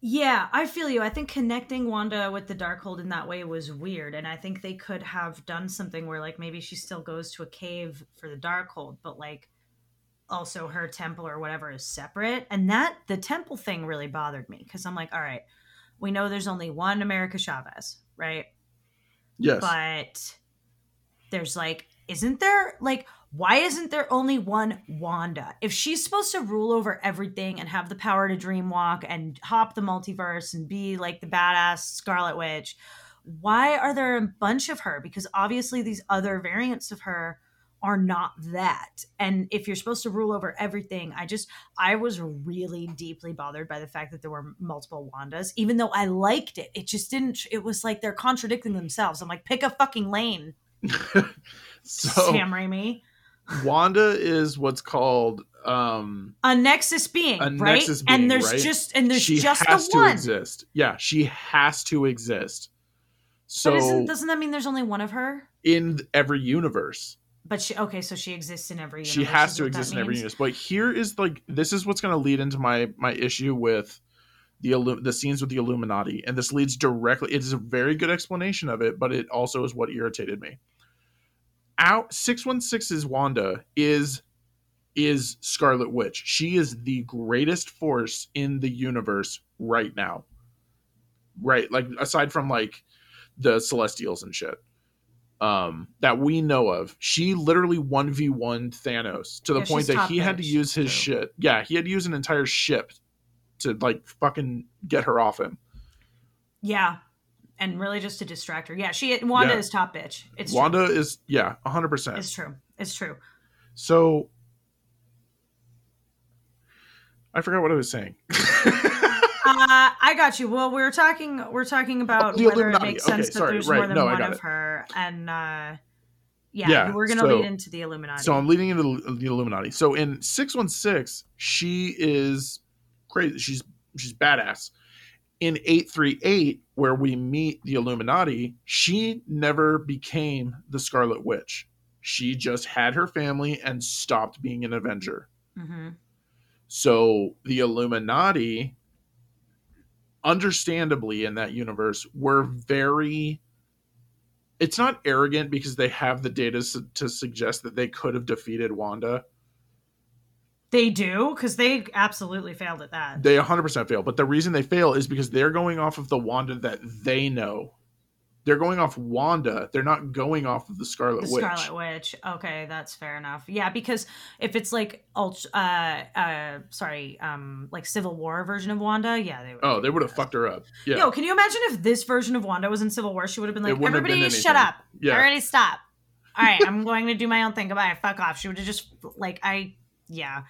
Yeah, I feel you. I think connecting Wanda with the Darkhold in that way was weird, and I think they could have done something where, like, maybe she still goes to a cave for the Darkhold, but like, also her temple or whatever is separate. And that the temple thing really bothered me because I'm like, all right, we know there's only one America Chavez, right? Yes. But there's like, isn't there like why isn't there only one Wanda? If she's supposed to rule over everything and have the power to dream walk and hop the multiverse and be like the badass Scarlet Witch, why are there a bunch of her? Because obviously these other variants of her are not that. And if you're supposed to rule over everything, I just I was really deeply bothered by the fact that there were multiple Wandas, even though I liked it. It just didn't it was like they're contradicting themselves. I'm like, pick a fucking lane, so Sam Raimi. Wanda is what's called um A nexus being, A right? nexus being, and there's right? just and there's she just has the to one. exist. Yeah, she has to exist. So doesn't that mean there's only one of her? in every universe, But she okay, so she exists in every. Universe, she has to exist in every universe. But here is like this is what's going to lead into my my issue with the the scenes with the Illuminati, and this leads directly. It is a very good explanation of it, but it also is what irritated me. Out six one Wanda is is Scarlet Witch. She is the greatest force in the universe right now. Right, like aside from like the Celestials and shit. Um, that we know of. She literally 1v1 Thanos to the Yeah, point that he had to use his too. shit. Yeah, he had to use an entire ship to like fucking get her off him. Yeah, and really just to distract her. Yeah, she Wanda Yeah. is top bitch. It's Wanda is yeah, 100%. It's true. It's true. So I forgot what I was saying. Uh, I got you. Well, we were talking. We're talking about Oh, whether Illuminati. it makes Okay, sense that sorry, there's right. more than No, one of it. her, and uh, yeah, Yeah, we're gonna so- lead into the Illuminati. So I'm leading into the, the Illuminati. So in 616, she is crazy. She's she's badass. In 838, where we meet the Illuminati, she never became the Scarlet Witch. She just had her family and stopped being an Avenger. hmm So the Illuminati, understandably in that universe, were very. It's not arrogant because they have the data su- to suggest that they could have defeated Wanda. They do because they absolutely failed at that. They 100% fail. But the reason they fail is because they're going off of the Wanda that they know. They're going off Wanda. They're not going off of the Scarlet the Witch. Scarlet Witch. Okay, that's fair enough. Yeah, because if it's like uh uh sorry, um like Civil War version of Wanda, yeah, they would Oh, they would have fucked her up. Yeah. Yo, can you imagine if this version of Wanda was in Civil War? She would have been like, wouldn't been "Everybody, shut up! Yeah. Already stop! All right, I'm going to do my own thing. Goodbye. Fuck off." She would have just like I, yeah.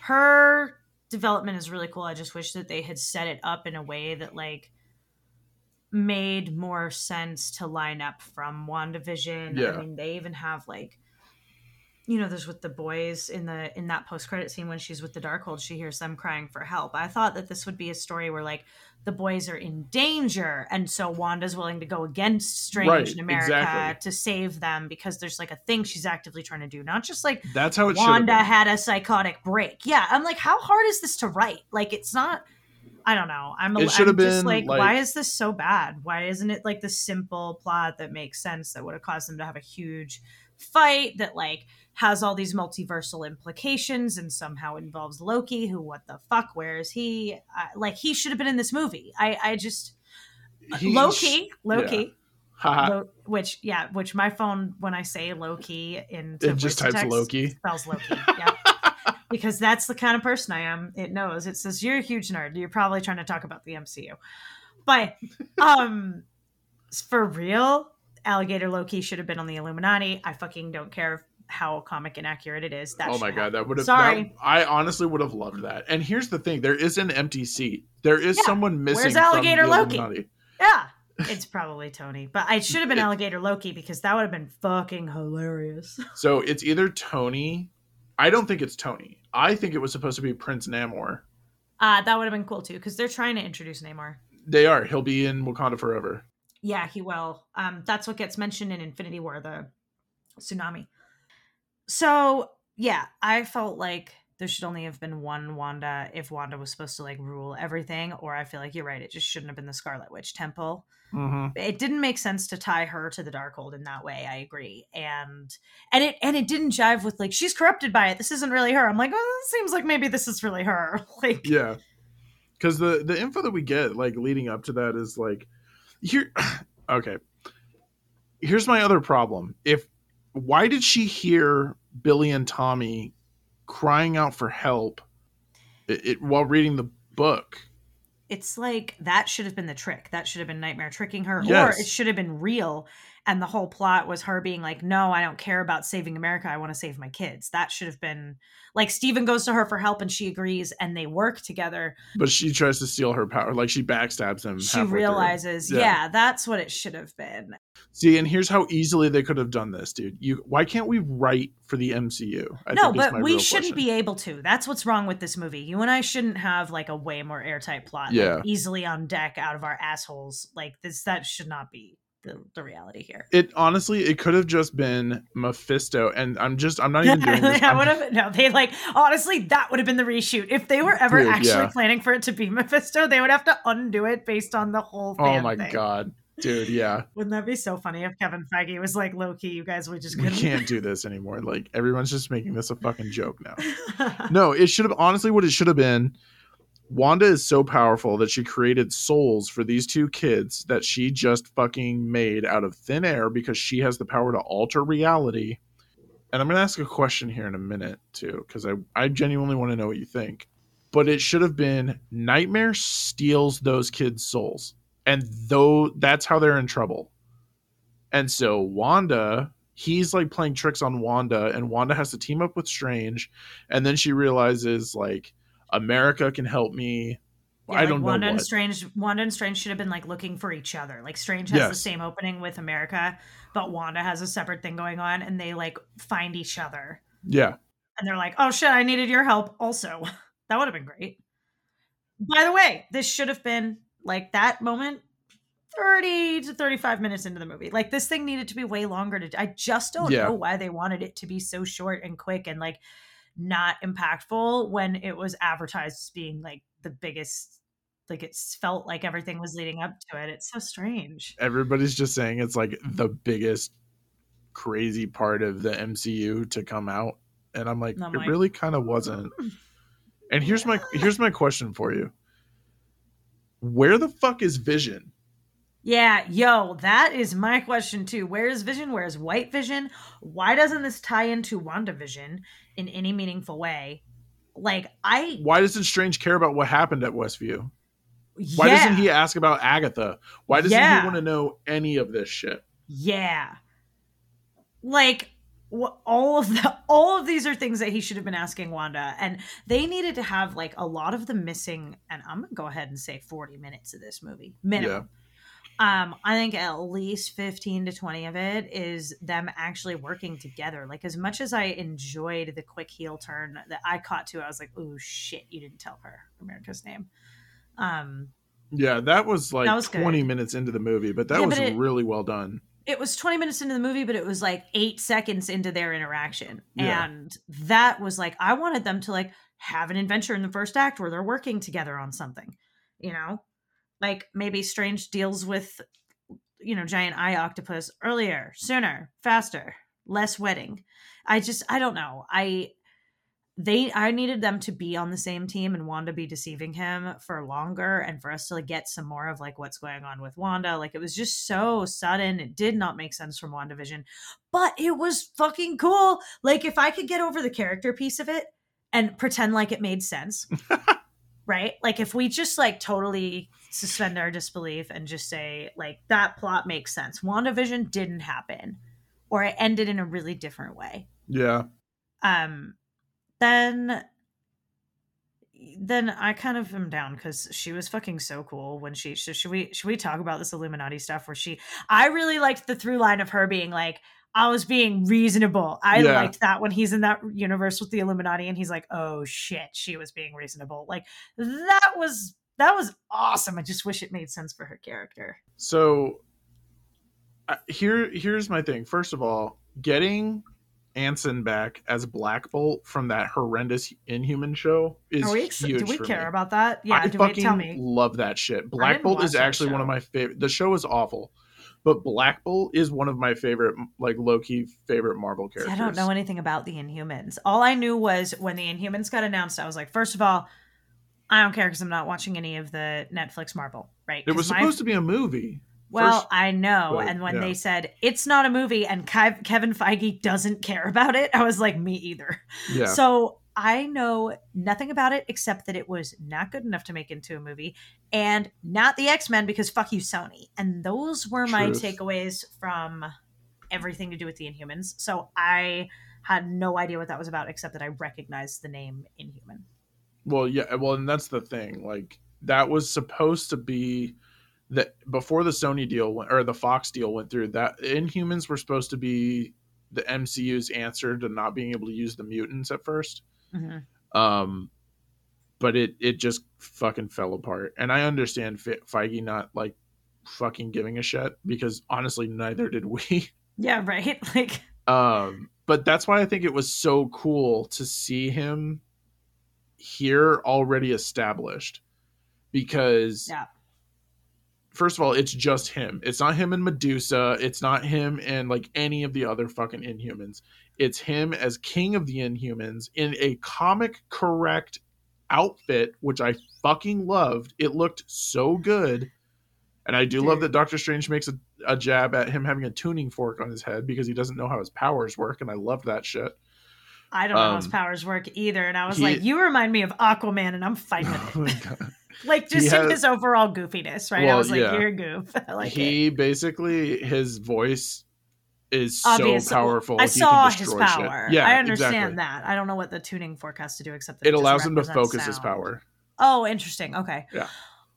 Her development is really cool. I just wish that they had set it up in a way that like made more sense to line up from WandaVision. Yeah. I mean, they even have like you know, there's with the boys in the in that post credit scene when she's with the Darkhold, she hears them crying for help. I thought that this would be a story where like the boys are in danger, and so Wanda's willing to go against Strange Right, in America exactly. to save them because there's like a thing she's actively trying to do, not just like That's how Wanda had a psychotic break. Yeah, I'm like, how hard is this to write? Like, it's not. I don't know. I'm, It should have just been, like, like- why is this so bad? Why isn't it like the simple plot that makes sense that would have caused them to have a huge fight that like has all these multiversal implications and somehow involves Loki? Who? What the fuck? Where is he? I, like, he should have been in this movie. I, I just He Loki, Loki. Haha. Lo- which yeah, which my phone when I say Loki in It just types Loki. spells low key. Yeah. because that's the kind of person I am. It knows. It says you're a huge nerd. You're probably trying to talk about the MCU. But um for real, Alligator Loki should have been on the Illuminati. I fucking don't care how comic inaccurate it is. That oh my god, that would have. Sorry. I honestly would have loved that. And here's the thing: there is an empty seat. There is Yeah. someone missing. Where's Alligator Loki? Illuminati. Yeah. It's probably Tony. But I should have been Alligator Loki because that would have been fucking hilarious. So it's either Tony. I don't think it's Tony. I think it was supposed to be Prince Namor. Uh that would have been cool too, because they're trying to introduce Namor. They are. He'll be in Wakanda forever. Yeah, he will. Um, that's what gets mentioned in Infinity War, the tsunami. So yeah, I felt like there should only have been one Wanda if Wanda was supposed to like rule everything, or I feel like you're right, it just shouldn't have been the Scarlet Witch temple. Mm-hmm. It didn't make sense to tie her to the Darkhold in that way. I agree, and and it and it didn't jive with like she's corrupted by it. This isn't really her. I'm like, oh, it seems like maybe this is really her. like, Yeah, because the the info that we get like leading up to that is like here. Okay, here's my other problem. If why did she hear Billy and Tommy crying out for help it, it, while reading the book? it's like that should have been the trick. That should have been Nightmare tricking her, Yes. or it should have been real. And the whole plot was her being like, "No, I don't care about saving America. I want to save my kids." That should have been like Steven goes to her for help, and she agrees, and they work together. But she tries to steal her power. Like she backstabs him. She realizes, Yeah. yeah. that's what it should have been. See, and here's how easily they could have done this, dude. You, why can't we write for the MCU? I no, but we shouldn't question. be able to. That's what's wrong with this movie. You and I shouldn't have like a way more airtight plot, like, Yeah. easily on deck out of our assholes. Like this, that should not be the, the reality here. It honestly, it could have just been Mephisto, and I'm just, I'm not even doing this. I would have no. They like honestly, that would have been the reshoot. If they were ever Dude, actually yeah. planning for it to be Mephisto, they would have to undo it based on the whole. oh my thing. god, dude, yeah, Wouldn't that be so funny if Kevin Feige was like, "Low key, you guys, we just we couldn't." can't do this anymore. Like everyone's just making this a fucking joke now. No, it should have honestly what it should have been. Wanda is so powerful that she created souls for these two kids that she just fucking made out of thin air because she has the power to alter reality. And I'm going to ask a question here in a minute too cuz I I genuinely want to know what you think. But it should have been Nightmare steals those kids' souls. And though that's how they're in trouble. And so Wanda, he's like playing tricks on Wanda, and Wanda has to team up with Strange, and then she realizes like America can help me. Yeah, I like don't know Wanda and. Strange. Wanda and Strange should have been like looking for each other. Like Strange has the same opening with America, but Wanda has a separate thing going on, and they like find each other. Yeah, and they're like, "Oh shit, I needed your help." Also, that would have been great. By the way, this should have been like that moment 30 to 35 minutes into the movie. Like this thing needed to be way longer to I just don't Yeah. know why they wanted it to be so short and quick and like not impactful when it was advertised as being like the biggest like it felt like everything was leading up to it. It's so strange. everybody's just saying it's like the biggest crazy part of the MCU to come out, and I'm like, I'm it like, really kind of wasn't. Hmm. And here's my here's my question for you: Where the fuck is Vision? Yeah, yo, that is my question too. Where is Vision? Where is White Vision? Why doesn't this tie into WandaVision in any meaningful way? Like, I. Why doesn't Strange care about what happened at Westview? Yeah, Why doesn't he ask about Agatha? Why doesn't Yeah. he want to know any of this shit? Yeah. Like, all of the all of these are things that he should have been asking Wanda, and they needed to have like a lot of the missing. And I'm gonna go ahead and say 40 minutes of this movie minimum. Um, I think at least 15 to 20 of it is them actually working together. Like as much as I enjoyed the quick heel turn that I caught to, I was like, "Oh shit, you didn't tell her America's name." Um, Yeah, that was like That was 20 good. minutes into the movie, but that Yeah, was but it- really well done. it was 20 minutes into the movie, but it was like eight seconds into their interaction. Yeah. And that was like, I wanted them to like have an adventure in the first act where they're working together on something, you know? Like maybe Strange deals with, you know, giant eye octopus earlier, sooner, faster, less wedding. I just, I don't know. I, they I needed them to be on the same team and Wanda be deceiving him for longer and for us to like get some more of like what's going on with Wanda. Like it was just so sudden. It did not make sense from WandaVision. But it was fucking cool. Like if I could get over the character piece of it and pretend like it made sense. right? Like if we just like totally suspend our disbelief and just say like that plot makes sense. WandaVision didn't happen or it ended in a really different way. Yeah. Um then then I kind of am down because she was fucking so cool when she so should we should we talk about this Illuminati stuff where she I really liked the through line of her being like I was being reasonable. I Yeah. liked that when he's in that universe with the Illuminati and he's like, "Oh shit, she was being reasonable." Like that was that was awesome. I just wish it made sense for her character. So uh, here here's my thing. First of all, getting Anson back as Black Bolt from that horrendous Inhuman show is Are we ex- huge do we care me. about that? Yeah, I do we tell me? I love that shit. Black Bolt is actually one of my favorite. The show is awful, but Black Bolt is one of my favorite, like low key favorite Marvel characters. I don't know anything about the Inhumans. All I knew was when the Inhumans got announced, I was like, first of all, I don't care because I'm not watching any of the Netflix Marvel, right? It was supposed to be a movie. Well, First- I know. but, and when yeah. they said it's not a movie and Kev- Kevin Feige doesn't care about it, I was like, me either. Yeah. So I know nothing about it except that it was not good enough to make into a movie and not the X Men because fuck you, Sony. And those were my Truth. takeaways from everything to do with the Inhumans. So I had no idea what that was about except that I recognized the name Inhuman. Well, yeah, well, and that's the thing. Like that was supposed to be that before the Sony deal went or the Fox deal went through. That Inhumans were supposed to be the MCU's answer to not being able to use the mutants at first. Mhm. Um, but it it just fucking fell apart. And I understand Fe- Feige not like fucking giving a shit because honestly, neither did we. Yeah, right. Like, Um, but that's why I think it was so cool to see him here already established because yeah, first of all, it's just him. It's not him and Medusa. It's not him and like any of the other fucking Inhumans. It's him as king of the Inhumans in a comic correct outfit, which I fucking loved. It looked so good. And I do love that Doctor Strange makes a, a jab at him having a tuning fork on his head because he doesn't know how his powers work, and I loved that shit. I don't know how his Um, powers work either. And I was he- like, you remind me of Aquaman, and I'm fine with Oh it. like just in has- his overall goofiness, right? I was like, yeah. you're a goof. I like it. he basically his voice is Obvious. so powerful. I he saw can his destroy shit. power. Yeah, I understand exactly. that. I don't know what the tuning forecast to do except that It just allows him to focus his power. Oh, interesting. Okay. Yeah.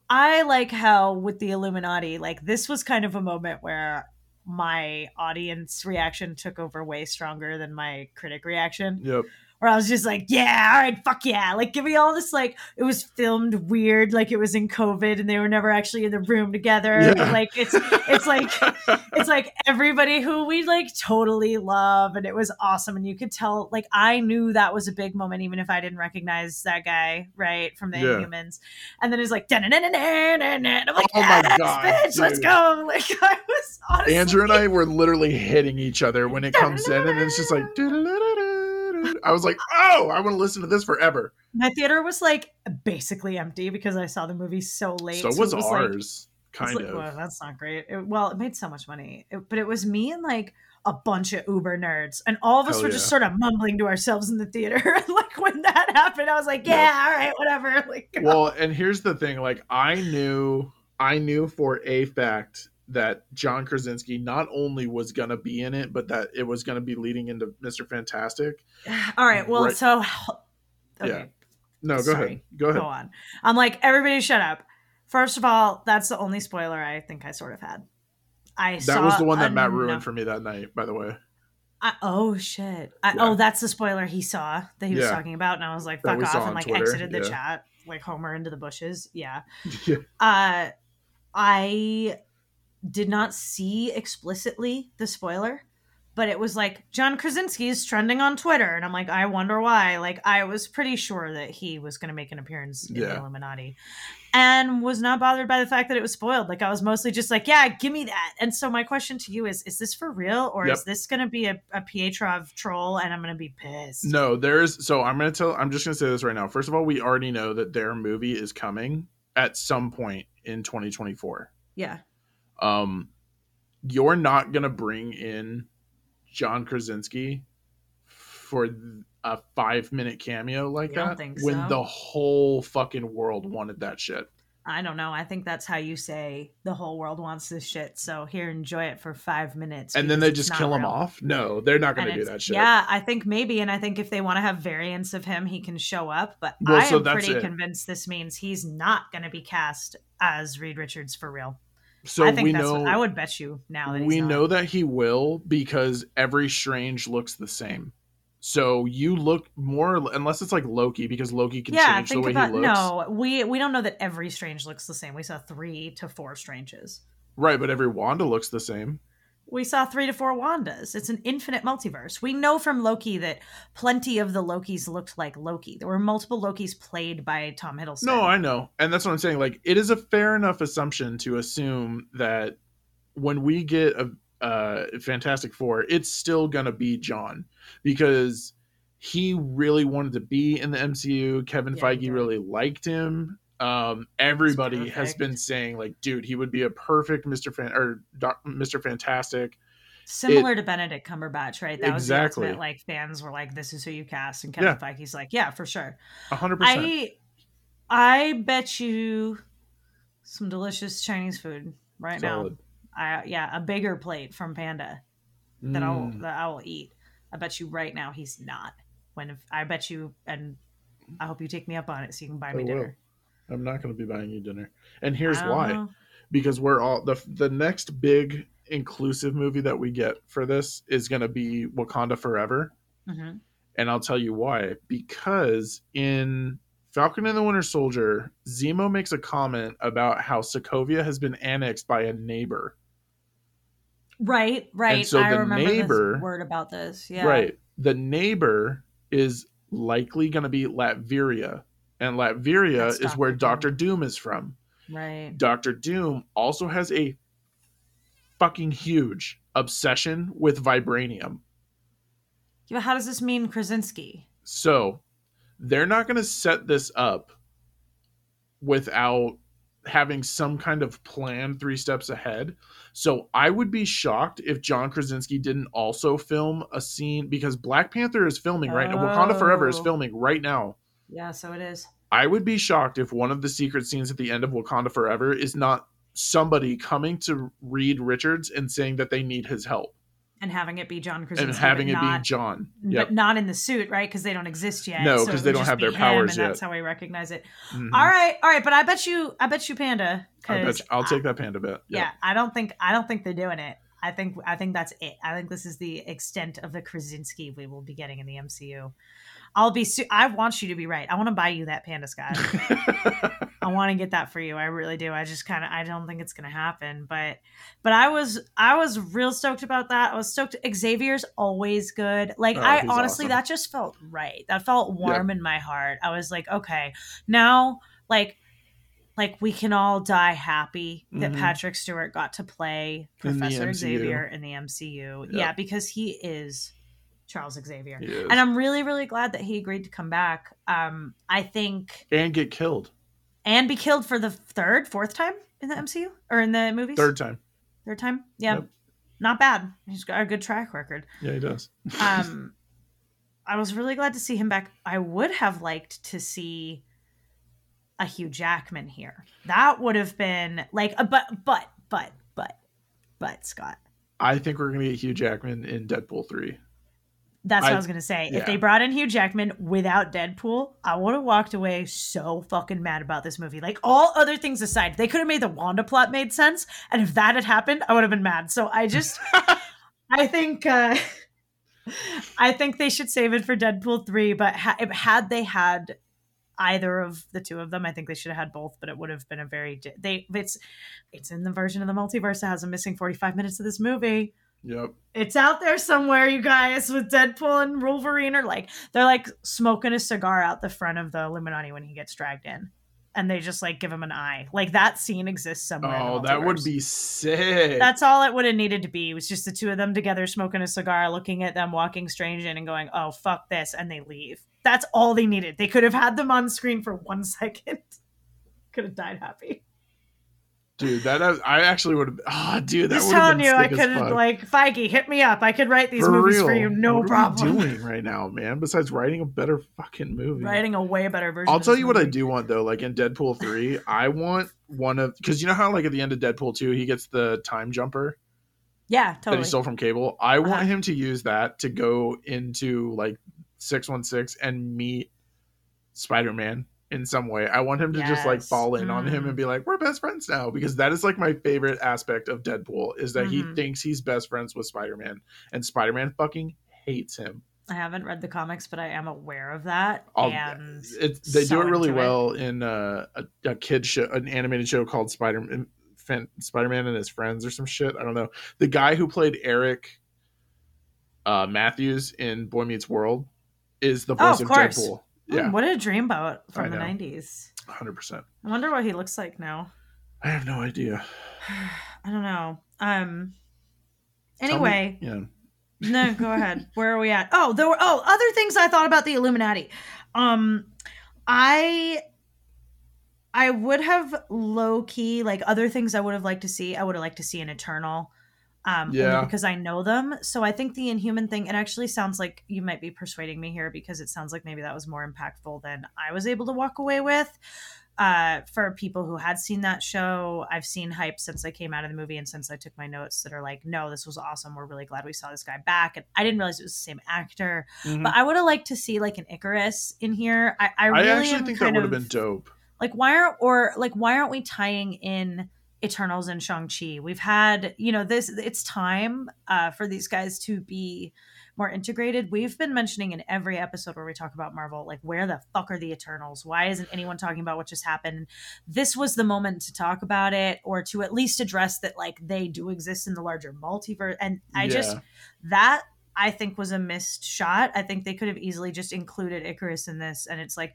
I like how with the Illuminati, like this was kind of a moment where my audience reaction took over way stronger than my critic reaction. Yep. Where I was just like, yeah, all right, fuck yeah. Like, give me all this, like, it was filmed weird, like it was in COVID and they were never actually in the room together. Yeah. Like, it's, it's like, it's like everybody who we like totally love and it was awesome and you could tell like i knew that was a big moment even if i didn't recognize that guy right from the Yeah. inhumans and then it's like and i'm like Oh my God, bitch let's go like i was honestly Andrew and I were literally hitting each other when it comes in, and it's just like. I was like, oh, I want to listen to this forever. my theater was like basically empty because i saw the movie so late so was it like- ours, It's kind like, of. well, that's not great. It, well, it made so much money, It- but it was me and like a bunch of Uber nerds, and all of us Hell were yeah. just sort of mumbling to ourselves in the theater. Like when that happened, I was like, "Yeah, all right, whatever." Like, well, and here's the thing: like, I knew, I knew for a fact that John Krasinski not only was gonna be in it, but that it was gonna be leading into Mister Fantastic. all right, well, Right. so okay, Yeah. No, go Sorry. ahead. Go ahead. go on. I'm like, everybody, shut up. First of all, that's the only spoiler I think I sort of had. I That was the one that Matt ruined enough- for me that night, by the way. I, oh shit! I, Yeah. Oh, that's the spoiler he saw that he was Yeah. talking about, and I was like, "Fuck off!" and like Twitter, exited the yeah. chat, like Homer into the bushes. Yeah. Yeah. Uh, I did not see explicitly the spoiler, but it was like John Krasinski is trending on Twitter, and I'm like, I wonder why. Like, I was pretty sure that he was going to make an appearance in the Illuminati, and was not bothered by the fact that it was spoiled. Like, I was mostly just like, yeah, give me that. And so my question to you is: Is this for real, or Yep. is this going to be a, a Pietro troll, and I'm going to be pissed? No, there's so I'm gonna tell I'm just gonna say this right now. First of all, we already know that their movie is coming at some point in 2024. Yeah, Um you're not gonna bring in John Krasinski for a five minute cameo like You that when so? the whole fucking world wanted that shit. I don't know. I think that's how you say the whole world wants this shit. So here, enjoy it for five minutes. And then they just kill him off? No, they're not gonna do that shit. Yeah, I think maybe, and I think if they want to have variants of him, he can show up. But Well, I so am pretty it. convinced this means he's not going to be cast as Reed Richards for real. So I think we know I would bet you now that we know that he will because every strange looks the same. So you look more unless it's like Loki because Loki can Yeah, change the way about he looks. no. We we don't know that every Strange looks the same. We saw three to four Stranges. Right, but every Wanda looks the same. We saw three to four Wandas. It's an infinite multiverse. We know from Loki that plenty of the Lokis looked like Loki. There were multiple Lokis played by Tom Hiddleston. No, I know. And that's what I'm saying. Like it is a fair enough assumption to assume that when we get a uh Fantastic Four, it's still gonna be John because he really wanted to be in the MCU. Kevin Yeah, Feige really liked him. Um, everybody has been saying like, dude, he would be a perfect Mr. Fan or Doc- Mr. Fantastic. Similar to Benedict Cumberbatch, right? That Exactly. was the ultimate. Like fans were like, "This is who you cast," and Kevin Feige's like, "Yeah, for sure." Hundred percent. I, I bet you some delicious Chinese food right Solid. now. I yeah, a bigger plate from Panda that I'll Mm, that I will eat. I bet you right now he's not. When if, I bet you, and I hope you take me up on it so you can buy I me will. I'm not going to be buying you dinner, and here's why. know. because we're all the the next big inclusive movie that we get for this is going to be Wakanda Forever, Mhm. and I'll tell you why. Because in Falcon and the Winter Soldier, Zemo makes a comment about how Sokovia has been annexed by a neighbor. Right, right. so I the remember neighbor- word about this. Yeah, Right. The neighbor is likely going to be Latveria, and Latveria That's is where Dr. Doctor Doom is from. right. Doctor Doom also has a fucking huge obsession with vibranium. Yeah, how does this mean Krasinski? So they're not going to set this up without having some kind of plan three steps ahead. So I would be shocked if John Krasinski didn't also film a scene because Black Panther is filming right now. Wakanda Forever is Oh. filming right now. Yeah, so it is. I would be shocked if one of the secret scenes at the end of Wakanda Forever is not somebody coming to Reed Richards and saying that they need his help And having it be John Krasinski, and having it not, be John. but not in the suit, right? Because they don't exist yet. No, so 'cause it they don't have their be him, powers and That's how I recognize it. Mhm. All right, all right, but I bet you, I bet you, Panda. I bet you- I'll take that panda bit. Yeah, I don't think I don't think they're doing it. I think I think that's it. I think this is the extent of the Krasinski we will be getting in the MCU. I'll be. Su- I want you to be right. I want to buy you that Panda Scott. I want to get that for you. I really do. I just kind of I don't think it's gonna happen, but but I was I was real stoked about that. I was stoked. Xavier's always good. Like Oh, I honestly awesome. that just felt right. That felt warm in my heart. I was like, okay, now like like we can all die happy that Mhm. Patrick Stewart got to play Professor MCU. Xavier in the MCU. Yep. Yeah, because he is Charles Xavier. And I'm really, really glad that he agreed to come back. Um, I think and get killed and be killed for the third, fourth time in the MCU or in the movies. third time. third time. Yeah, Yep. not bad. He's got a good track record. Yeah, he does. Um, I was really glad to see him back. I would have liked to see a Hugh Jackman here. That would have been like, a, but, but, but, but, but Scott. I think we're gonna get Hugh Jackman in Deadpool three. That's what I, I- was gonna say. yeah. If they brought in Hugh Jackman without Deadpool, I would have walked away so fucking mad about this movie. Like all other things aside, they could have made the Wanda plot made sense, and if that had happened, I would have been mad. So I just, I think, uh, I think they should save it for Deadpool three. But ha- had they had either of the two of them, I think they should have had both. But it would have been a very di- they. It's it's in the version of the multiverse that has a missing forty five minutes of this movie. Yep. It's out there somewhere, you guys, with Deadpool and Wolverine are like they're like smoking a cigar out the front of the Illuminati when he gets dragged in. And they just like give him an eye. Like that scene exists somewhere. Oh, that would be sick. That's all it would have needed to be. It was just the two of them together smoking a cigar, looking at them walking strange in and going, "Oh fuck this," and they leave. That's all they needed. They could have had them on screen for one second. could have died happy. Dude. That I actually would have. Ah, dude, that Just have telling you, I could like Feige, hit me up. I could write these For movies real. for you, no problem. what are problem. we doing right now, man? Besides writing a better fucking movie. Writing a way better version. I'll tell you what I do want though. Like in Deadpool three, I want one of because you know how like at the end of Deadpool two, he gets the time jumper Yeah, totally. that he stole from Cable. I want Uh-huh. him to use that to go into like six one six and meet Spider Man in some way. I want him to just like fall in on him Mm. and be like, "We're best friends now," because that is like my favorite aspect of Deadpool is that Mhm. he thinks he's best friends with Spider Man, and Spider Man fucking hates him. I haven't read the comics, but I am aware of that. I'll- and It, they so do it really into it. well in uh, a, a kid show, an animated show called Spider Spider Man and his friends or some shit. I don't know. The guy who played Eric uh, Matthews in Boy Meets World is the Oh, voice of of. Deadpool. Hmm, Yeah, what a dreamboat from the nineties. hundred percent. I wonder what he looks like now. I have no idea. I don't know. Um. Tell me- Anyway, yeah. no, go ahead. Where are we at? Oh, there were oh other things I thought about the Illuminati. Um, I I would have low key like other things I would have liked to see. I would have liked to see an Eternal. Um, Yeah. because I know them. So I think the Inhuman thing. It actually sounds like you might be persuading me here because it sounds like maybe that was more impactful than I was able to walk away with. Uh, for people who had seen that show, I've seen hype since I came out of the movie and since I took my notes that are like, no, this was awesome. We're really glad we saw this guy back. And I didn't realize it was the same actor, Mhm. but I would have liked to see like an Ikaris in here. I, I I really actually think that would have been dope. like why aren't or like why aren't we tying in Eternals and Shang-Chi? We've had, you know, this it's time uh for these guys to be more integrated. We've been mentioning in every episode where we talk about Marvel, like where the fuck are the Eternals? Why isn't anyone talking about what just happened? This was the moment to talk about it or to at least address that like they do exist in the larger multiverse. And I just that I think was a missed shot. I think they could have easily just included Ikaris in this, and it's like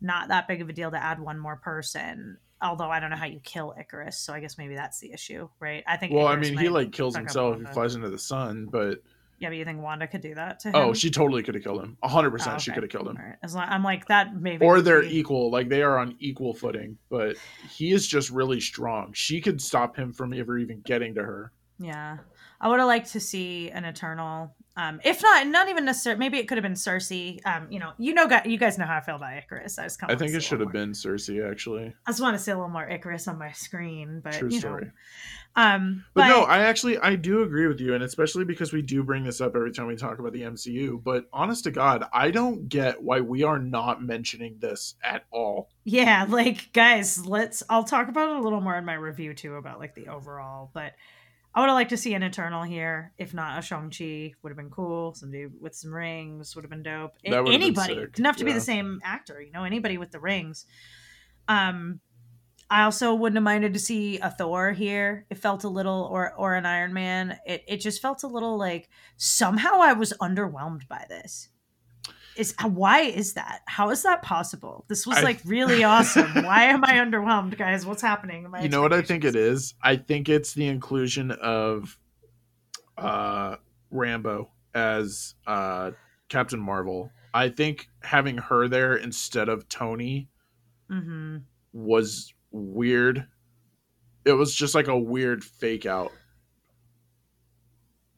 not that big of a deal to add one more person. Although I don't know how you kill Ikaris, so I guess maybe that's the issue, right? I think. Well, I mean, he like kills himself. He flies into the sun, but Yeah, but you think Wanda could do that to oh, him? oh, she totally could have killed him. hundred Oh, percent, she could have killed him. Right. As long, I'm like that. Maybe or they're be- equal like they are on equal footing but he is just really strong she could stop him from ever even getting to her Yeah, I would have liked to see an Eternal. Um, if not, not even necessarily. Maybe it could have been Sersi. Um, you know, you know, you guys know how I feel about Ikaris. I kind i think it should have been Sersi actually I just want to see a little more Ikaris on my screen, but true you story know, um, but, but, no i actually i do agree with you and especially because we do bring this up every time we talk about the mcu but honest to god i don't get why we are not mentioning this at all yeah, like guys, let's. I'll talk about it a little more in my review too about like the overall, but. I would have liked to see an Eternal here. If not, a Shang-Chi would have been cool. Somebody with some rings would have been dope. A- That would have been anybody. Doesn't have to be the same actor, you know, anybody with the rings. Um I also wouldn't have minded to see a Thor here. It felt a little or or an Iron Man. It it just felt a little like somehow I was underwhelmed by this. Is why is that? How is that possible? This was I- like really awesome. Why am I underwhelmed, guys? What's happening? You know what i think it is? i think it's the inclusion of uh Rambeau as uh captain marvel i think having her there instead of tony Mhm. was weird it was just like a weird fake out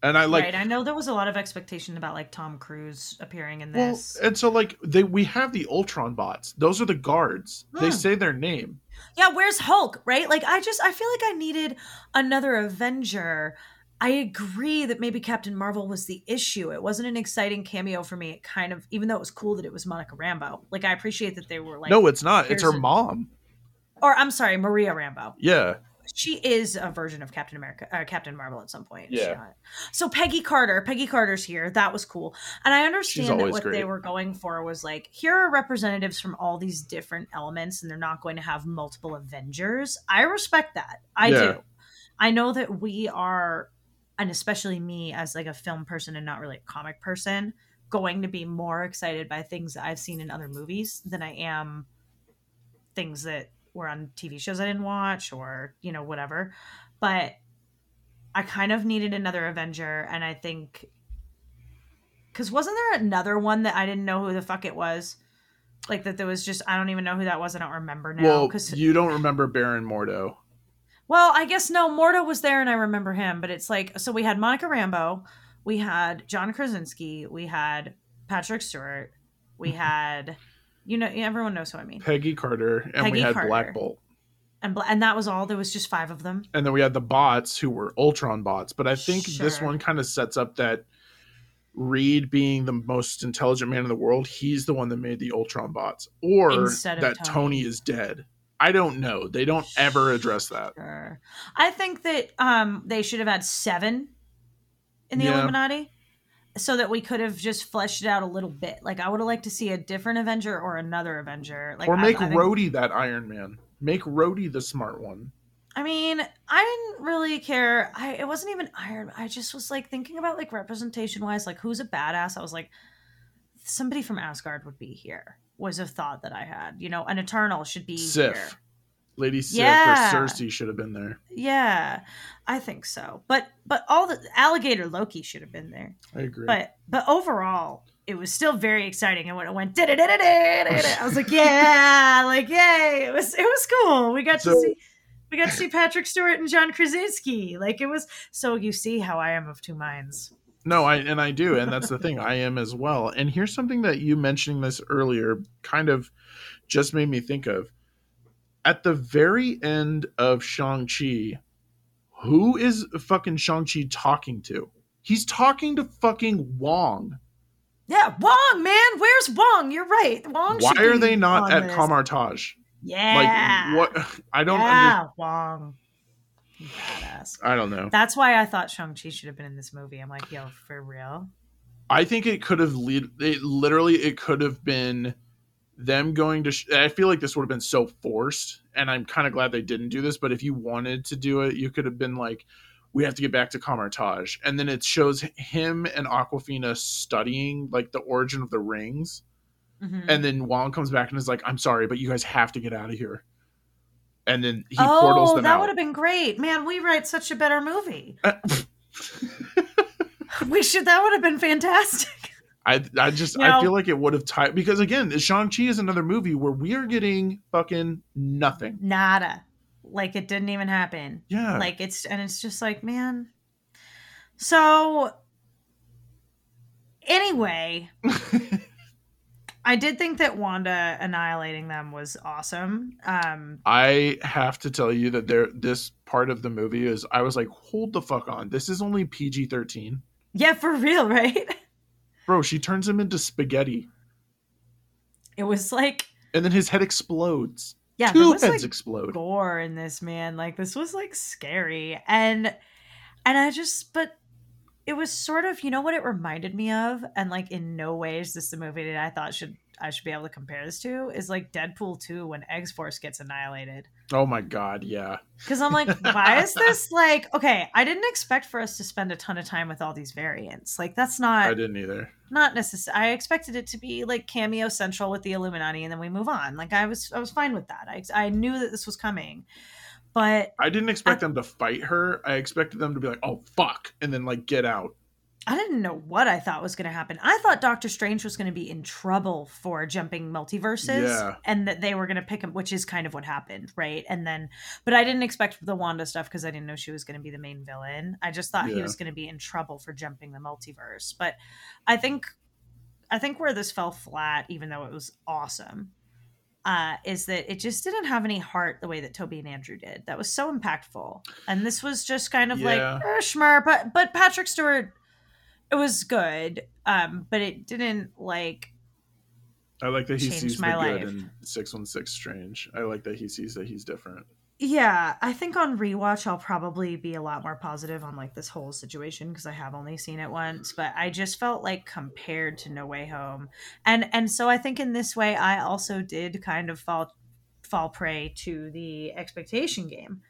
and i like right. I know there was a lot of expectation about like Tom Cruise appearing in this. well and so like they we have the ultron bots those are the guards they Hmm. say their name Yeah, where's Hulk, right? Like I just I feel like I needed another Avenger. I agree that maybe Captain Marvel was the issue. It wasn't an exciting cameo for me. It kind of even though it was cool that it was Monica Rambeau. Like I appreciate that they were like no it's not it's her a- mom or I'm sorry, Maria Rambeau. yeah She is a version of Captain America, uh, Captain Marvel at some point. Yeah. So Peggy Carter, Peggy Carter's here. That was cool, and I understand that what they were going for was like, here are representatives from all these different elements, and they're not going to have multiple Avengers. I respect that. I Yeah. do. I know that we are and especially me as like a film person and not really a comic person, going to be more excited by things that I've seen in other movies than I am things that were on TV shows I didn't watch or, you know, whatever. But I kind of needed another Avenger and I think cuz wasn't there another one that I didn't know who the fuck it was? Like that there was just I don't even know who that was. I don't remember now well, cuz you don't remember Baron Mordo. well, I guess no, Mordo was there and I remember him, but it's like so we had Monica Rambeau, we had John Krasinski, we had Patrick Stewart, we had you know everyone knows who I mean. Peggy Carter, and we had Carter. Black Bolt. And bla- and that was all. There was just 5 of them. And then we had the bots who were Ultron bots. But I think this one kind of sets up that Reed being the most intelligent man in the world, he's the one that made the Ultron bots. Or that Tony. Tony is dead. I don't know. They don't ever address that. Sure. I think that um they should have had 7 in the Yeah. Illuminati so that we could have just fleshed it out a little bit. Like I would have liked to see a different Avenger or another Avenger. Like or I- make I think- Rhodey that Iron Man. Make Rhodey the smart one. I mean, I didn't really care. I it wasn't even Iron. I just was like thinking about like representation wise, like who's a badass. I was like, somebody from Asgard would be here. Was a thought that I had. You know, an Eternal should be Sif. here. Lady Sif Yeah. or Sersi should have been there. Yeah, I think so. But but all the alligator Loki should have been there. I agree. But but overall, it was still very exciting. And when it went, I was like, yeah, like yay! It was it was cool. We got to see we got to see Patrick Stewart and John Krasinski. Like it was so you see how I am of two minds. No, I and I do, and that's the thing. I am as well. And here's something that you mentioning this earlier kind of just made me think of. At the very end of Shang-Chi, who is fucking Shang-Chi talking to? He's talking to fucking Wong. Yeah, Wong, man, where's Wong? You're right. Wong. Why are they not at this. Kamar-Taj? Yeah. Like what I don't under, yeah, Wong. Badass. I don't know. That's why I thought Shang Chi should have been in this movie. I'm like, yo, for real. I think it could have lead. It literally, it could have been them going to. Sh- I feel like this would have been so forced, and I'm kind of glad they didn't do this. But if you wanted to do it, you could have been like, "We have to get back to Kamar-Taj," and then it shows him and Awkwafina studying like the origin of the rings, Mhm. and then Wong comes back and is like, "I'm sorry, but you guys have to get out of here." And then he oh, portals them out. that out. would have been great, man. We write such a better movie. Uh, We should. That would have been fantastic. I I just You I feel like it would have tied because again, Shang Chi is another movie where we are getting fucking nothing. Nada. Like it didn't even happen. Yeah, Like it's and it's just like, man. So anyway, I did think that Wanda annihilating them was awesome. Um I have to tell you that there this part of the movie is I was like, hold the fuck on, this is only PG thirteen, yeah, for real, right? Bro. She turns him into spaghetti, It was like and then his head explodes. yeah, Two heads like explode. gore in this man. Like this was like scary. And and I just but it was sort of, you know what it reminded me of? And like in no way is this the movie that I thought should I should be able to compare this to is like Deadpool 2 when X Force gets annihilated. Oh my god, yeah. Because I'm like, why is this like okay, I didn't expect for us to spend a ton of time with all these variants. Like that's not I didn't either. not necessary. I expected it to be like cameo central with the Illuminati and then we move on. Like I was I was fine with that. I I knew that this was coming. But I didn't expect them to fight her. I expected them to be like, oh fuck, and then like get out. I didn't know what I thought was going to happen. I thought Doctor Strange was going to be in trouble for jumping multiverses Yeah. and that they were going to pick him, which is kind of what happened, right? And then, but I didn't expect the Wanda stuff because I didn't know she was going to be the main villain. I just thought he was going to be in trouble for jumping the multiverse. But I think, I think where this fell flat, even though it was awesome, uh, is that it just didn't have any heart the way that Tobey and Andrew did. That was so impactful, and this was just kind of like Yeah. eh, schmur. But but Patrick Stewart, it was good, um, but it didn't like. I like that he sees the my good life. in six one six Strange. I like that he sees that he's different. Yeah, I think on rewatch I'll probably be a lot more positive on like this whole situation because I have only seen it once, but I just felt like compared to No Way Home. And and so I think in this way I also did kind of fall fall prey to the expectation game.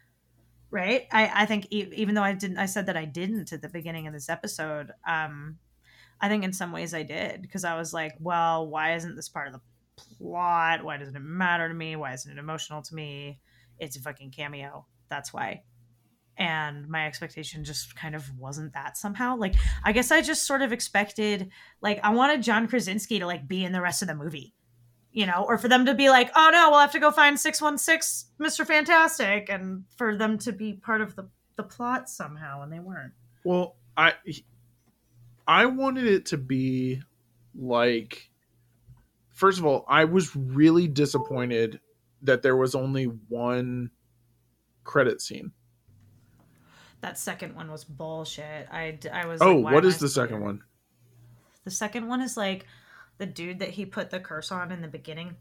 Right? I I think even though I didn't, I said that I didn't at the beginning of this episode. Um, I think in some ways I did because I was like, well, why isn't this part of the plot? Why doesn't it matter to me? Why isn't it emotional to me? It's a fucking cameo. That's why. And my expectation just kind of wasn't that somehow. Like, I guess I just sort of expected, like, I wanted John Krasinski to like be in the rest of the movie, you know, or for them to be like, oh no, we'll have to go find six one six Mister Fantastic, and for them to be part of the the plot somehow, and they weren't. Well, I I wanted it to be like first of all, I was really disappointed that there was only one credit scene. That second one was bullshit. I, I was. Oh, like, what is I the second here? one? The second one is like the dude that he put the curse on in the beginning.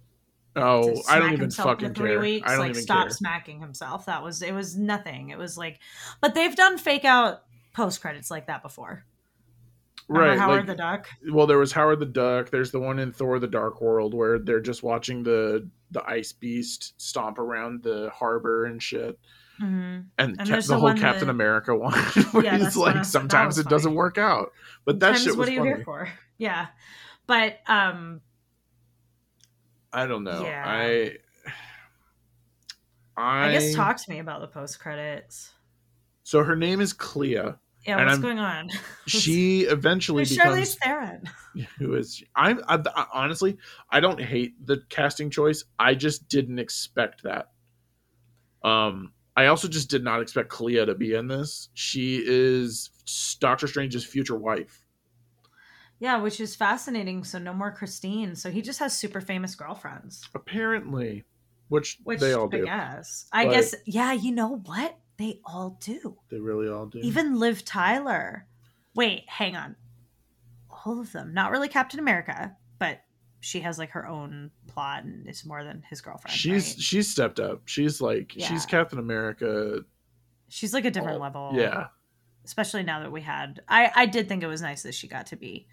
Oh, I don't even fucking three care. Weeks, I don't like even stop care. smacking himself. That was it. Was nothing. It was like, but they've done fake out post credits like that before. Remember Right. Howard like- the Duck. well, there was Howard the Duck. There's the one in Thor: The Dark World where they're just watching the the ice beast stomp around the harbor and shit. hmm And, And there's the, the whole Captain that- America one, where Yeah, he's that's the one I like, sometimes it doesn't work out, but that shit was what are you funny. here for? Yeah, but um, I don't know. Yeah. I, I I, guess talk to me about the post credits. So her name is Clea. Yeah, what's I'm- going on? She eventually Who's becomes Charlize Theron? who is I'm I, I- honestly I don't hate the casting choice. I just didn't expect that. Um, I also just did not expect Clea to be in this. She is Doctor Strange's future wife. Yeah, which is fascinating. So no more Christine. So he just has super famous girlfriends. Apparently, which, Which they all do. I guess. I But- guess. Yeah, you know what? They all do. They really all do. Even Liv Tyler. Wait, hang on. All of them. Not really Captain America, but she has like her own plot and is more than his girlfriend. she's right? she's stepped up. She's like Yeah. she's Captain America. she's like a different all- level. Yeah. Especially now that we had. I I did think it was nice that she got to be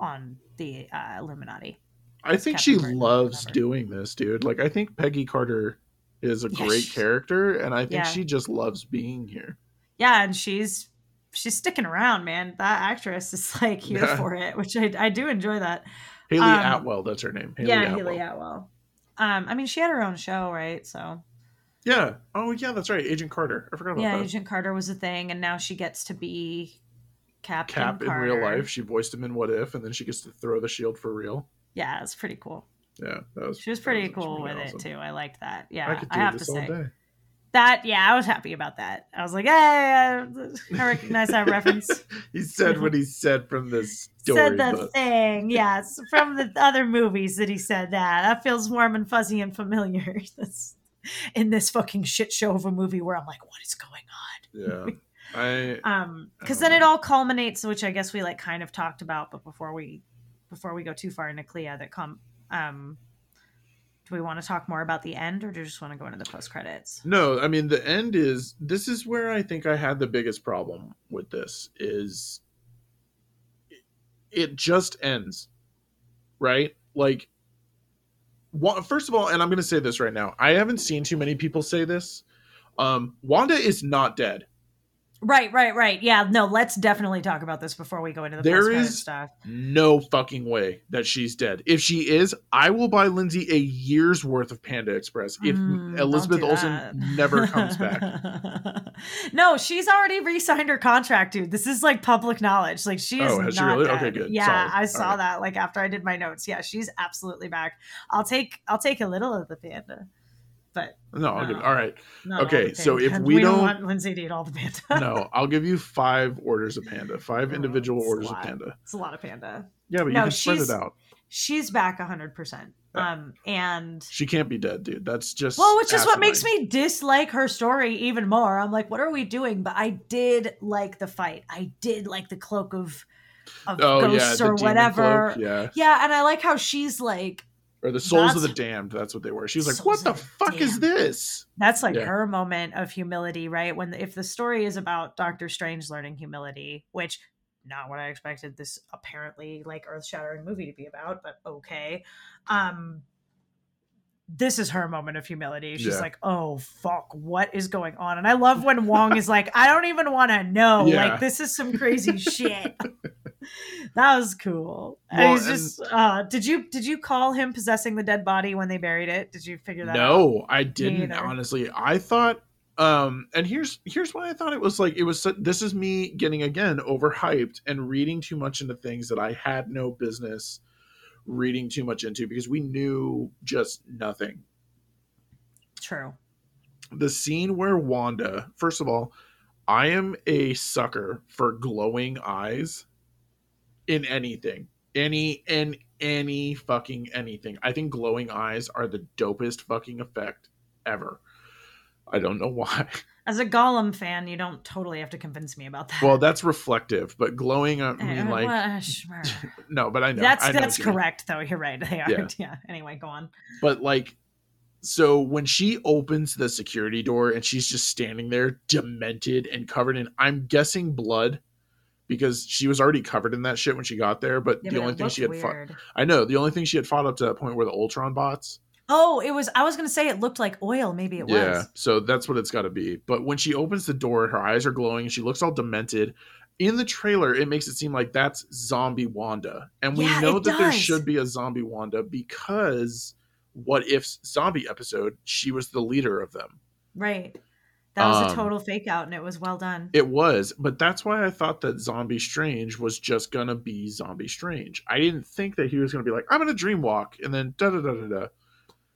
on the uh, Illuminati. I think Captain she loves whatever. doing this, dude. Like I think Peggy Carter is a Yeah, great she- character and I think Yeah. she just loves being here. Yeah, and she's she's sticking around, man. That actress is like here Yeah. for it, which I I do enjoy that. Hayley Um, Atwell, that's her name. Hayley yeah, Atwell. Hayley Atwell. Um, I mean, she had her own show, right? So Yeah. Oh yeah, that's right. Agent Carter. I forgot about yeah, that. Yeah, Agent Carter was a thing, and now she gets to be Captain Cap in real life. She voiced him in What If, and then she gets to throw the shield for real. Yeah, it's pretty cool. Yeah, that was. She was pretty was cool with awesome. it too. I liked that. Yeah, I I, have to say day. that. Yeah, I was happy about that. I was like, hey, I, I recognize that reference. He said what he said from the story. said the but- thing, yes, from the other movies that he said that. That feels warm and fuzzy and familiar. That's in this fucking shit show of a movie where I'm like, what is going on? yeah. I? Um, because then it all culminates, which I guess we like kind of talked about, but before we before we go too far into Clea, that come um. Do we want to talk more about the end, or do you just want to go into the post credits? No, I mean the end is this is where I think I had the biggest problem with this is it just ends. Right? Like first of all, and I'm going to say this right now. I haven't seen too many people say this. Um Wanda is not dead. Right, right, right. Yeah, no, let's definitely talk about this before we go into the There credit stuff. No fucking way that she's dead. If she is, I will buy Lindsay a year's worth of Panda Express if Mm, Elizabeth do Olsen never comes back. no, she's already re-signed her contract, dude. This is like public knowledge. Like she is Oh, has she not really? dead. Okay, good. Yeah, Solid. I saw right. that. Like after I did my notes. Yeah, she's absolutely back. I'll take I'll take a little of the panda, but No, I'll give all right. not Okay, the so if panda. we don't don't- want Lindsay to eat all the panda, No, I'll give you five orders of Panda, five Oh, individual orders of. Panda. it's a lot of panda. Yeah, but No, you can spread it out. She's back hundred percent. Um, and She can't be dead, dude. That's just Well, which is what makes me dislike her story even more. I'm like, what are we doing? But I did like the fight. I did like the cloak of of Oh ghosts the or whatever. cloak, yeah, Yeah, and I like how she's like, or the souls of the damned. That's what they were. She was like, "What the fuck is this?" that's like Yeah. her moment of humility, right? When if the story is about Doctor Strange learning humility, which not what I expected this apparently like earth shattering movie to be about, but okay. Um this is her moment of humility. She's Yeah. like, "Oh fuck, what is going on?" And I love when Wong is like, "I don't even want to know. Yeah. Like this is some crazy shit." that was cool. And Well, he's just. Uh, did you did you call him possessing the dead body when they buried it? Did you figure that out? No, I didn't honestly. I thought um and here's here's why I thought it was like it was this is me getting again overhyped and reading too much into things that I had no business reading too much into because we knew just nothing. True. The scene where Wanda, first of all, I am a sucker for glowing eyes in anything. Any and any fucking anything. I think glowing eyes are the dopest fucking effect ever. I don't know why. As a Gollum fan, you don't totally have to convince me about that. Well, that's reflective, but glowing. I Eh, mean, like well, sure. no, but I know that's I know that's you correct though. You're right. They are. Yeah. Yeah. Anyway, go on. But like, so when she opens the security door and she's just standing there, demented and covered in, I'm guessing blood, because she was already covered in that shit when she got there. But Yeah, the but only thing she had fought—I know the only thing she had fought up to that point were the Ultron bots. Oh, it was. I was gonna say it looked like oil. Maybe it was. yeah, was. so that's what it's got to be. But when she opens the door, her eyes are glowing she looks all demented. In the trailer, it makes it seem like that's zombie Wanda, and we Yeah, know that there should be a zombie Wanda because what if zombie episode she was the leader of them. Right. That was Um, a total fake out, and it was well done. It was, but that's why I thought that Zombie Strange was just gonna be Zombie Strange. I didn't think that he was gonna be like, I'm gonna dream walk and then da da da da da.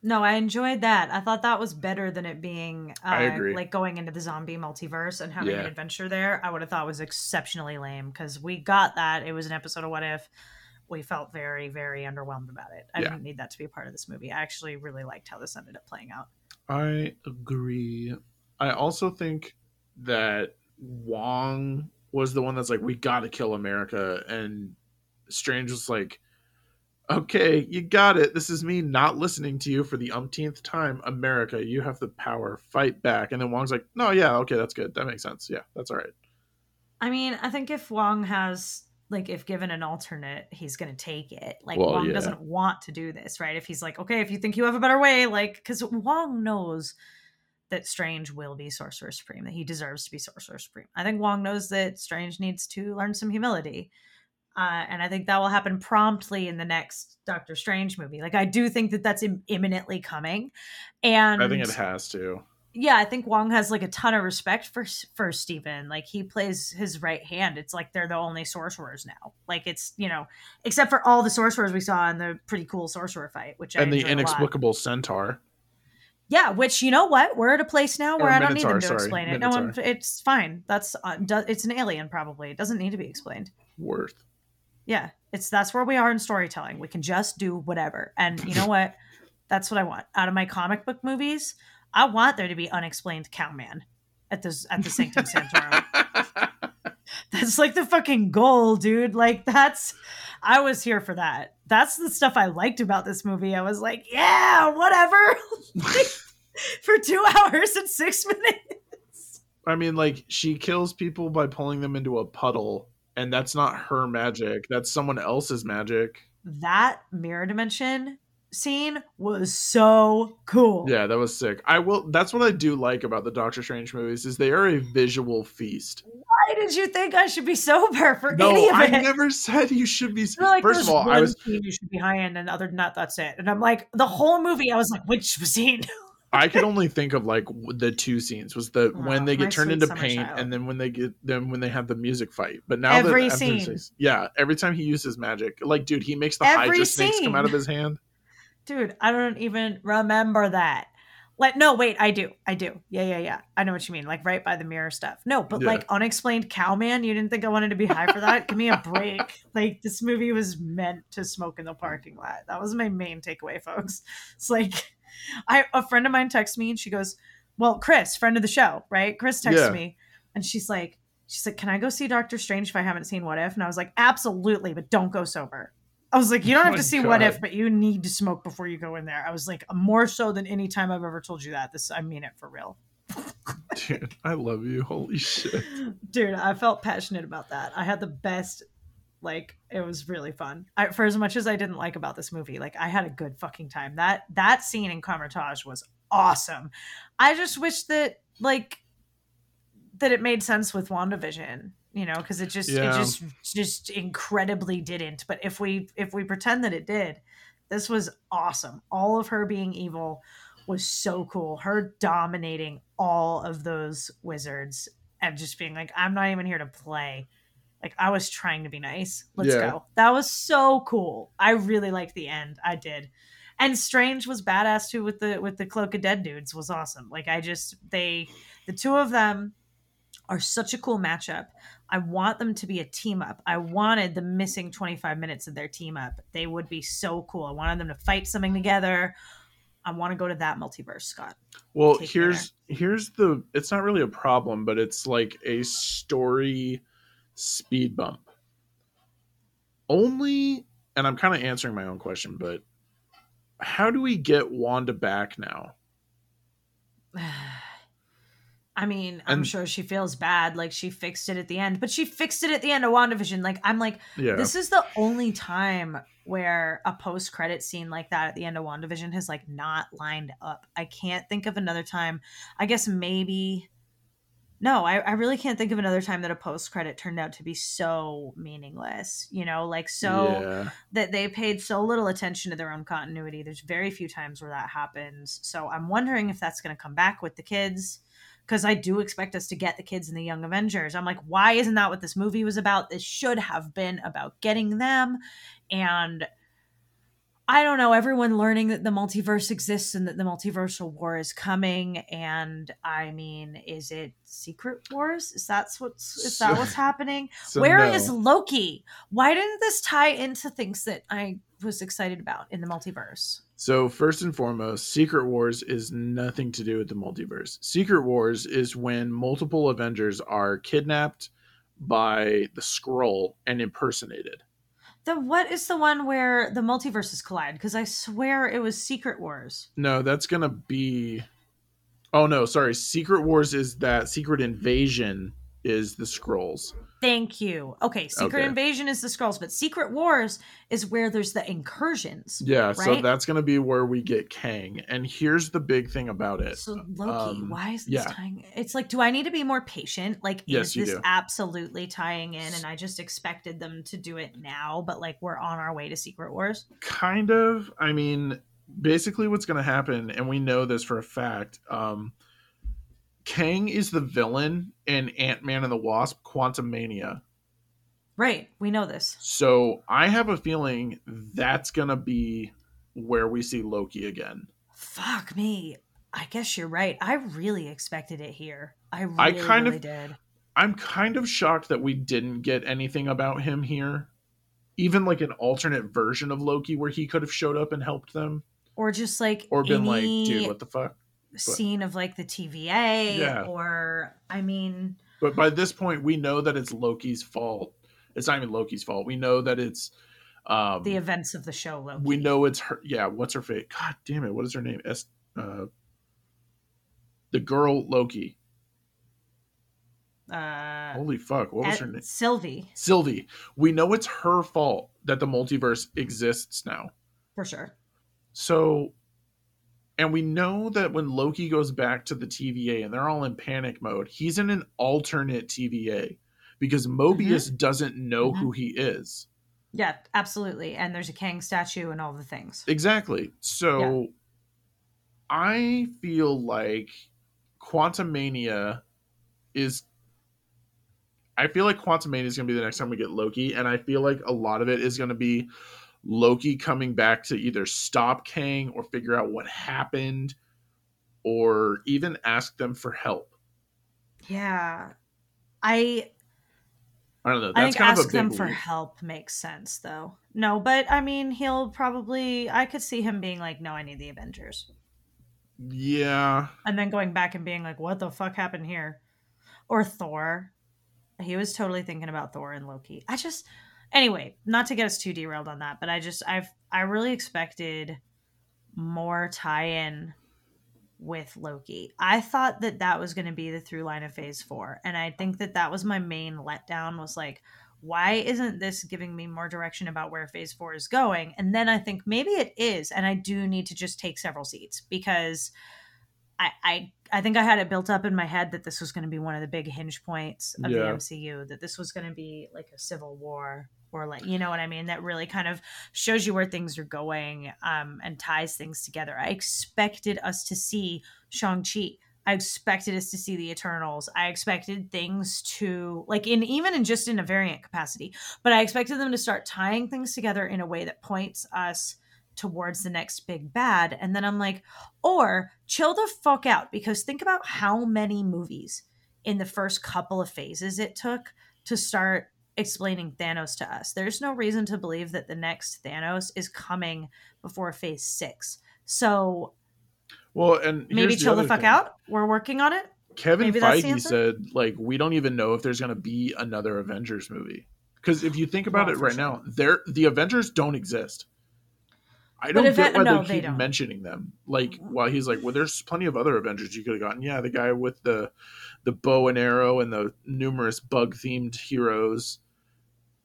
No, I enjoyed that. I thought that was better than it being uh, I agree. like going into the zombie multiverse and having an adventure there. I would have thought was exceptionally lame because we got that. It was an episode of What If. We felt very, very underwhelmed about it. I Yeah. didn't need that to be a part of this movie. I actually really liked how this ended up playing out. I agree. I also think that Wong was the one that's like, we gotta kill America, and Strange was like, okay, you got it. This is me not listening to you for the umpteenth time. America, you have the power. Fight back. And then Wong's like, no, yeah, okay, that's good. That makes sense. Yeah, that's all right. I mean, I think if Wong has like if given an alternate, he's gonna take it. Like Well, Wong yeah. doesn't want to do this, right? If he's like, okay, if you think you have a better way, like because Wong knows that Strange will be Sorcerer Supreme, that he deserves to be Sorcerer Supreme. I think Wong knows that Strange needs to learn some humility. Uh, and I think that will happen promptly in the next Doctor Strange movie. Like, I do think that that's Im- imminently coming, and I think it has to. yeah, I think Wong has like a ton of respect for for Stephen. Like he plays his right hand. It's like they're the only sorcerers now. Like it's you know, except for all the sorcerers we saw in the pretty cool sorcerer fight, which I And the a lot. inexplicable centaur. Yeah, which you know what, we're at a place now Or where I don't need them to sorry, explain it. No one, Minotaur. it's fine. That's uh, do, it's an alien probably. It doesn't need to be explained. Worth. Yeah, it's that's where we are in storytelling. We can just do whatever. And you know what? That's what I want out of my comic book movies. I want there to be unexplained cowman at this at the Sanctum Sanctorum. that's like the fucking goal, dude. Like that's I was here for that. That's the stuff I liked about this movie. I was like, yeah, whatever. for two hours and six minutes. I mean, like she kills people by pulling them into a puddle, and that's not her magic. That's someone else's magic. That mirror dimension scene was so cool. Yeah, that was sick. I will. That's what I do like about the Doctor Strange movies is they are a visual feast. Why did you think I should be sober for No, any of it I never said you should be. You're like, First of all, I was scene you should be high in, and other than that, that's it. And I'm like, the whole movie, I was like, which scene? I could only think of like the two scenes was the when Oh, they get turned into paint child. and then when they get then when they have the music fight. But now Every that scene. six- yeah, every time he uses magic, like dude, he makes the Every Hydra snakes come out of his hand. Dude, I don't even remember that. Like, no, wait, I do. I do. Yeah, yeah, yeah. I know what you mean. Like, right by the mirror stuff. No, but Yeah. like, unexplained cowman, you didn't think I wanted to be high for that? Give me a break. Like, this movie was meant to smoke in the parking lot. That was my main takeaway, folks. It's like, I a friend of mine texts me and she goes, Well, Chris, friend of the show, right? Chris texts Yeah. me and she's like, She's like, Can I go see Doctor Strange if I haven't seen What If? And I was like, Absolutely, but don't go sober. I was like, you don't Oh have my to see what if, but you need to smoke before you go in there. I was like, more so than any time I've ever told you that. This, I mean it for real, Dude, I love you. Holy shit. dude. I felt passionate about that. I had the best Like it was really fun. I, for as much as I didn't like about this movie, like I had a good fucking time. That that scene in Kamar-Taj was awesome. I just wish that like that it made sense with WandaVision, you know, because it just Yeah. it just just incredibly didn't. But if we if we pretend that it did, this was awesome. All of her being evil was so cool. Her dominating all of those wizards and just being like, I'm not even here to play. Like I was trying to be nice. Let's Yeah. go. That was so cool. I really liked the end. I did. And Strange was badass too with the with the Cloak of Dead dudes was awesome. Like I just they the two of them are such a cool matchup. I want them to be a team up. I wanted the missing 25 minutes of their team up. They would be so cool. I wanted them to fight something together. I want to go to that multiverse, Scott. Well, take here's here's the it's not really a problem, but it's like a story speed bump. Only and I'm kind of answering my own question, but how do we get Wanda back now? I mean, I'm And- sure she feels bad. Like she fixed it at the end, but she fixed it at the end of WandaVision. Like I'm like, Yeah. this is the only time where a post credit scene like that at the end of WandaVision has like not lined up. I can't think of another time. I guess maybe no, I, I really can't think of another time that a post credit turned out to be so meaningless. You know, like so yeah. that they paid so little attention to their own continuity. There's very few times where that happens. So I'm wondering if that's going to come back with the kids because I do expect us to get the kids in the Young Avengers. I'm like, why isn't that what this movie was about? This should have been about getting them. And I don't know, everyone learning that the multiverse exists and that the multiversal war is coming. And I mean, is it Secret Wars? Is that what's is that what's happening? So Where no. is Loki? Why didn't this tie into things that I was excited about in the multiverse? So first and foremost, Secret Wars is nothing to do with the multiverse. Secret Wars is when multiple Avengers are kidnapped by the Skrull and impersonated. The what is the one where the multiverses collide? Because I swear it was Secret Wars. No, that's gonna be. Oh no, sorry. Secret Wars is that Secret Invasion is the Skrulls. Thank you. Okay, Secret Okay. Invasion is the Skrulls, but Secret Wars is where there's the incursions. Yeah, right? so that's gonna be where we get Kang. And here's the big thing about it. So Loki, Um, why is this yeah. tying? It's like, do I need to be more patient? Like, Yes, is this do. absolutely tying in? And I just expected them to do it now, but like we're on our way to Secret Wars. kind of i mean basically what's going to happen and we know this for a fact um kang is the villain in ant-man and the wasp Quantumania Right, we know this. so i have a feeling that's going to be where we see loki again Fuck me. I guess you're right. I really expected it here. I really, I kind of- really did. i'm kind of shocked that we didn't get anything about him here even like an alternate version of loki where he could have showed up and helped them Or just like or been like dude what the fuck scene of like the TVA. Yeah. Or I mean, But by this point, we know that it's Loki's fault. It's not even Loki's fault. We know that it's um the events of the show. Loki. we know it's her yeah, what's her fate? God damn it, what is her name? S uh the girl Loki. Uh, Holy fuck, what was her name? Sylvie Sylvie. We know it's her fault that the multiverse exists now. for sure. So and we know that when Loki goes back to the TVA and they're all in panic mode, he's in an alternate TVA because Mobius doesn't know Mhm. who he is. Yeah, absolutely. And there's a Kang statue and all the things. Exactly. So I feel like Quantumania is I feel like Quantumania is going to be the next time we get Loki and I feel like a lot of it is going to be Loki coming back to either stop Kang or figure out what happened or even ask them for help. Yeah. I I don't know. I That's think kind of a ask big them for leap. help makes sense though. No, but I mean he'll probably I could see him being like, No, I need the Avengers. Yeah. And then going back and being like, What the fuck happened here? Or Thor. He was totally thinking about Thor and Loki. I just anyway, not to get us too derailed on that, but I just I've I really expected more tie-in with Loki. I thought that that was going to be the through line of Phase 4, and I think that that was my main letdown was like why isn't this giving me more direction about where phase four is going? And then I think maybe it is, and I do need to just take several seats because I I, I think I had it built up in my head that this was going to be one of the big hinge points of Yeah. the MCU, that this was going to be like a civil war or like you know what I mean, that really kind of shows you where things are going um, and ties things together. I expected us to see Shang Chi. I expected us to see the Eternals. I expected things to like in even in just in a variant capacity, but I expected them to start tying things together in a way that points us towards the next big bad. And then I'm like, or chill the fuck out because think about how many movies in the first couple of phases it took to start explaining Thanos to us. There's no reason to believe that the next Thanos is coming before phase six. So Well, and maybe chill the other fuck thing. out. We're working on it. Kevin Maybe Feige said like we don't even know if there's going to be another Avengers movie because if you think about Well, it right sure. now, there the Avengers don't exist. I don't get why no, they they keep don't. mentioning them. Like, while he's like, "Well, there's plenty of other Avengers you could have gotten." Yeah, the guy with the the bow and arrow and the numerous bug themed heroes,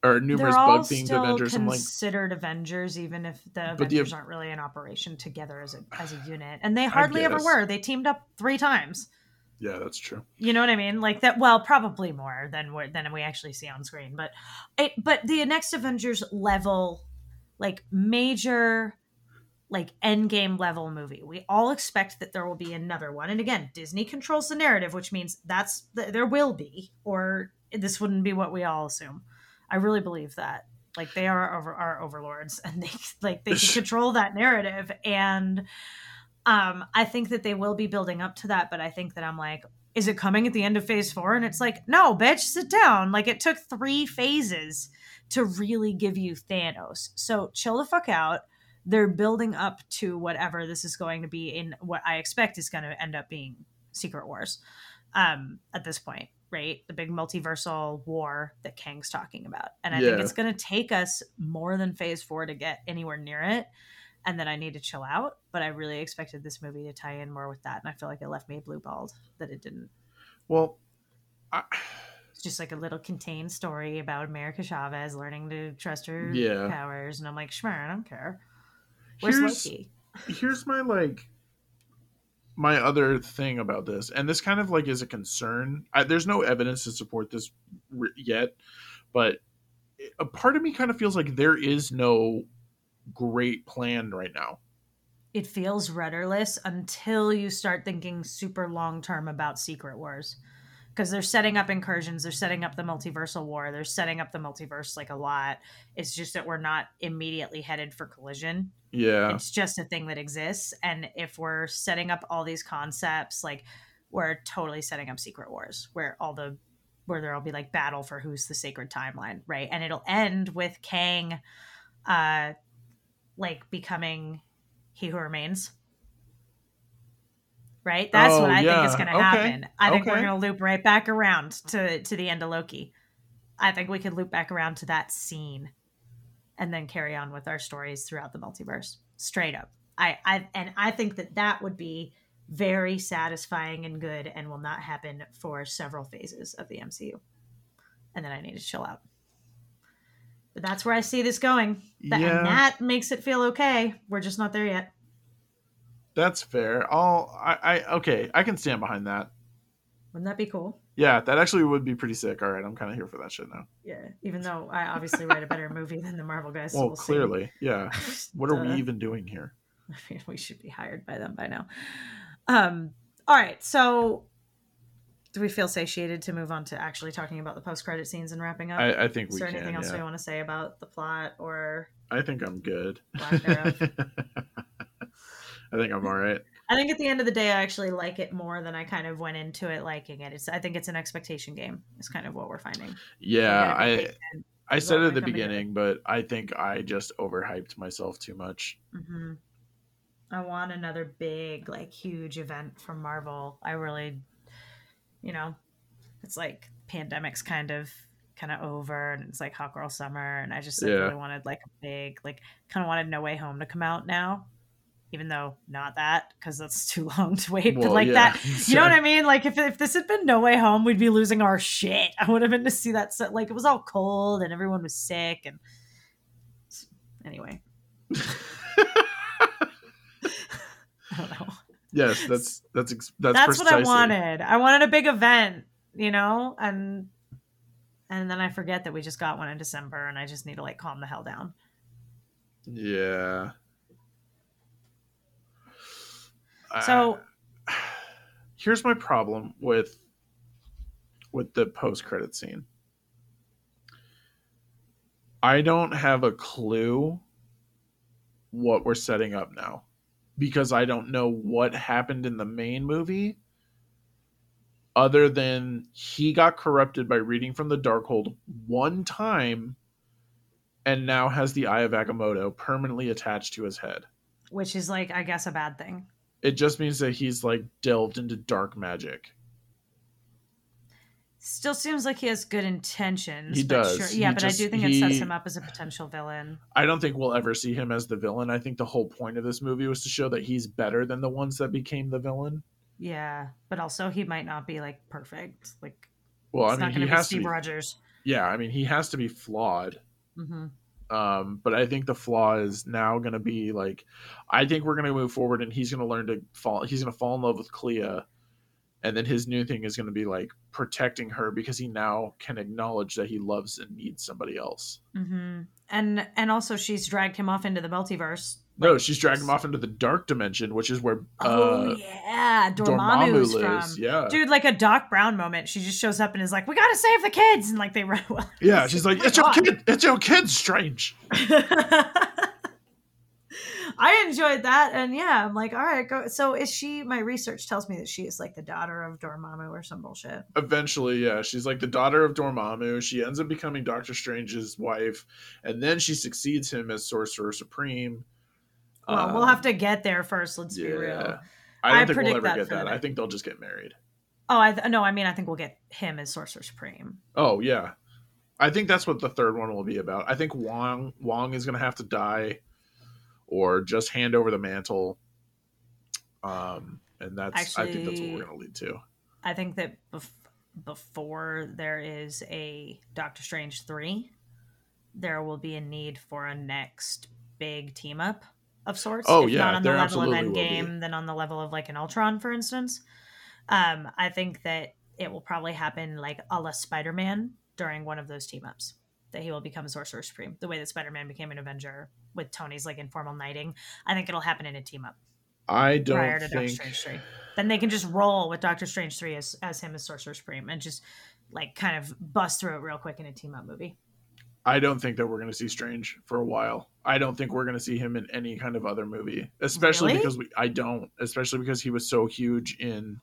or numerous bug themed Avengers. I'm like, considered Avengers, even if the the Avengers Av- aren't really in operation together as a as a unit, and they hardly ever were. They teamed up three times. yeah, that's true. You know what I mean? Like that. Well, probably more than than we actually see on screen. But it, but the next Avengers level, like major, like end game level movie, we all expect that there will be another one. And again, Disney controls the narrative, which means that's there will be, or this wouldn't be what we all assume. I really believe that. Like they are our, over, our overlords, and they like they can control that narrative and um i think that they will be building up to that but i think that i'm like is it coming at the end of phase four and it's like no bitch sit down like it took three phases to really give you thanos so chill the fuck out they're building up to whatever this is going to be in what i expect is going to end up being secret wars um at this point right the big multiversal war that kang's talking about and i think it's going to take us more than phase four to get anywhere near it and then I need to chill out. But I really expected this movie to tie in more with that, and I feel like it left me blue balled that it didn't. Well, I, It's just like a little contained story about America Chavez learning to trust her Yeah. powers, and I'm like, sure, I don't care. Where's here's Loki? here's my like my other thing about this and this kind of like is a concern I, there's no evidence to support this r- yet but a part of me kind of feels like there is no great plan right now It feels rudderless until you start thinking super long term about Secret Wars. Because they're setting up incursions, they're setting up the multiversal war, they're setting up the multiverse like a lot. It's just that we're not immediately headed for collision. Yeah. It's just a thing that exists and if we're setting up all these concepts like we're totally setting up secret wars where all the where there'll be like battle for who's the sacred timeline right? And it'll end with kang uh like becoming he who remains. Right? That's Oh, what i think is going to Okay. happen. I think we're going to loop right back around to to the end of loki. I think we could loop back around to that scene and then carry on with our stories throughout the multiverse straight up. I i and i think that that would be very satisfying and good and will not happen for several phases of the mcu and then i need to chill out. But that's where i see this going. That- yeah. and that makes it feel okay. We're just not there yet. That's fair. I'll I, I okay i can stand behind that. Wouldn't that be cool yeah that actually would be pretty sick all right i'm kind of here for that shit now yeah even though i obviously write a better movie than the marvel guys so well we'll see. clearly yeah what are we even doing here I mean, we should be hired by them by now. Um, all right, so do we feel satiated to move on to actually talking about the post-credit scenes and wrapping up? i, I think Is there can anything else we want to say about the plot or? i think i'm good i think i'm all right I think at the end of the day, I actually like it more than I kind of went into it liking it. It's I think it's an expectation game. Is kind of what we're finding. yeah i. I said at the beginning, but I think I just overhyped myself too much. hmm I want another big, like, huge event from Marvel. I really, you know, it's like pandemic's kind of kind of over, and it's like hot girl summer, and I just like, Yeah. really wanted like a big, like, kind of wanted No Way Home to come out now. Even though not that because that's too long to wait. but like yeah, that, you know what I mean? Like if if this had been No Way Home, we'd be losing our shit. I would have been to see that set. Like it was all cold and everyone was sick and anyway, I don't know. yes, that's that's that's, That's, what I wanted. I wanted a big event, you know, and and then I forget that we just got one in December, and I just need to like calm the hell down. Yeah. So- Uh, here's my problem with with the post credit scene. I don't have a clue what we're setting up now because I don't know what happened in the main movie other than he got corrupted by reading from the Darkhold one time and now has the Eye of Agamotto permanently attached to his head. Which is like, I guess, a bad thing. It just means that he's like delved into dark magic. Still seems like he has good intentions. He but does. Sure. He Yeah, but just- I do think it sets him up as a potential villain. I don't think we'll ever see him as the villain. I think the whole point of this movie was to show that he's better than the ones that became the villain. Yeah, but also he might not be like perfect. Like, Well, I not mean, going he to be has to Steve be. Rogers. Yeah, I mean, he has to be flawed. hmm Um, but I think the flaw is now going to be like, I think we're going to move forward, and he's going to learn to fall. He's going to fall in love with Clea, and then his new thing is going to be like protecting her because he now can acknowledge that he loves and needs somebody else. hmm And and also she's dragged him off into the multiverse. No, she's dragged him off into the dark dimension, which is where oh uh, yeah, Dormammu lives. from. Yeah, Dude, like a Doc Brown moment. She just shows up and is like, "We gotta save the kids," and like they run away. yeah. She's like, Oh "It's your kid. It's your kid. Strange." I enjoyed that, and yeah, I'm like, all right, go. So is she? My research tells me that she is like the daughter of Dormammu or some bullshit. Eventually, yeah, she's like the daughter of Dormammu. She ends up becoming Doctor Strange's wife, and then she succeeds him as Sorcerer Supreme. Well, we'll Um, have to get there first. Let's be real. I don't I think we'll predict ever that get that. I think they'll just get married. Oh, I th- no, I mean, I think we'll get him as Sorcerer Supreme. Oh yeah, I think that's what the third one will be about. I think Wong Wong is going to have to die, or just hand over the mantle. Um, and that's I think that's what we're going to lead to. I think that bef- before there is a Doctor Strange three, there will be a need for a next big team up of sorts. Oh, if yeah, not on the level of absolutely will be. Endgame, then on the level of like an Ultron, for instance. Um, I think that it will probably happen like a la Spider Man during one of those team ups. That he will become Sorcerer Supreme, the way that Spider Man became an Avenger with Tony's like informal knighting. I think it'll happen in a team up I don't prior to Doctor think. Strange three. Then they can just roll with Doctor Strange three as as him as Sorcerer Supreme and just like kind of bust through it real quick in a team up movie. I don't think that we're going to see Strange for a while. I don't think we're going to see him in any kind of other movie, especially Really? because we. I don't, especially because he was so huge in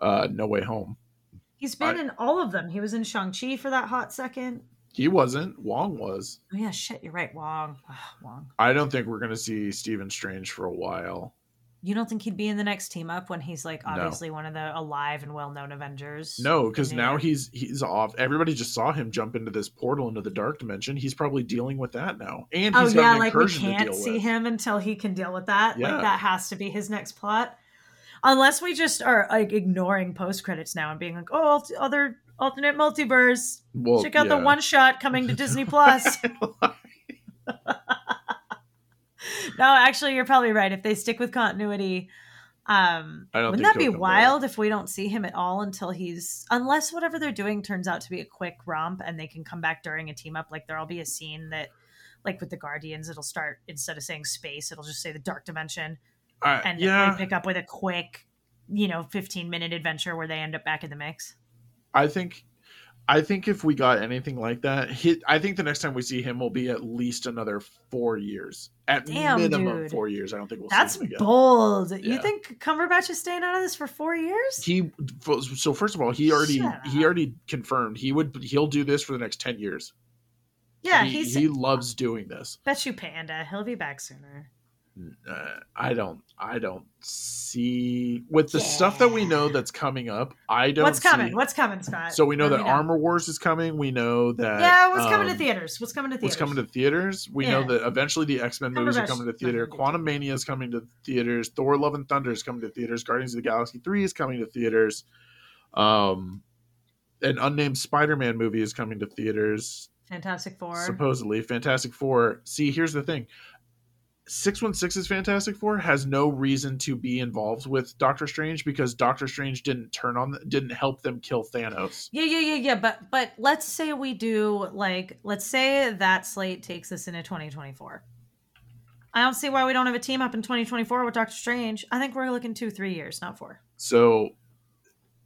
uh, No Way Home. He's been I- in all of them. He was in Shang Chi for that hot second. He wasn't. Wong was. Oh yeah, shit, you're right. Wong, Ah, Wong. I don't think we're going to see Stephen Strange for a while. You don't think he'd be in the next team up when he's like No. obviously one of the alive and well known Avengers? No, because now he's he's off. Everybody just saw him jump into this portal into the dark dimension. He's probably dealing with that now, and Oh he's yeah, an like we can't see with. him until he can deal with that. Yeah. Like that has to be his next plot. Unless we just are like ignoring post credits now and being like, oh, other alternate multiverse. Well, Check out the one shot coming to Disney Plus. no, actually, you're probably right. If they stick with continuity, um, wouldn't that be wild if we don't see him at all until he's unless whatever they're doing turns out to be a quick romp and they can come back during a team up? Like there'll be a scene that, like with the Guardians, it'll start instead of saying space, it'll just say the dark dimension, I- and yeah, pick up with a quick, you know, 15 minute adventure where they end up back in the mix. I think I think if we got anything like that, he, I think the next time we see him will be at least another four years. At Damn, minimum dude. four years. I don't think we'll That's see him again. bold. You think Cumberbatch is staying out of this for four years? He so first of all, he already he already confirmed he would he'll do this for the next ten years. yeah, he, he's. he loves doing this. Bet you Panda. He'll be back sooner. Uh, I don't I don't see with the stuff that we know that's coming up. I don't. What's coming? see- What's coming, Scott? so we know Let that Armor Wars is coming. We know that Yeah, what's coming to um, theaters? What's coming to theaters? What's coming to theaters? We know that eventually the X Men movies are coming to theater. Quantumania is coming to theaters. Thor: Love and Thunder is coming to theaters. Guardians of the Galaxy Three is coming to theaters. Um, an unnamed Spider Man movie is coming to theaters. Fantastic Four. Supposedly, Fantastic Four. See, here's the thing. 616's Fantastic Four has no reason to be involved with Doctor Strange because Doctor Strange didn't turn on didn't help them kill Thanos. Yeah, yeah, yeah, yeah. But but let's say we do like let's say that slate takes us into 2024. I don't see why we don't have a team up in 2024 with Doctor Strange. I think we're looking two, three years, not four. So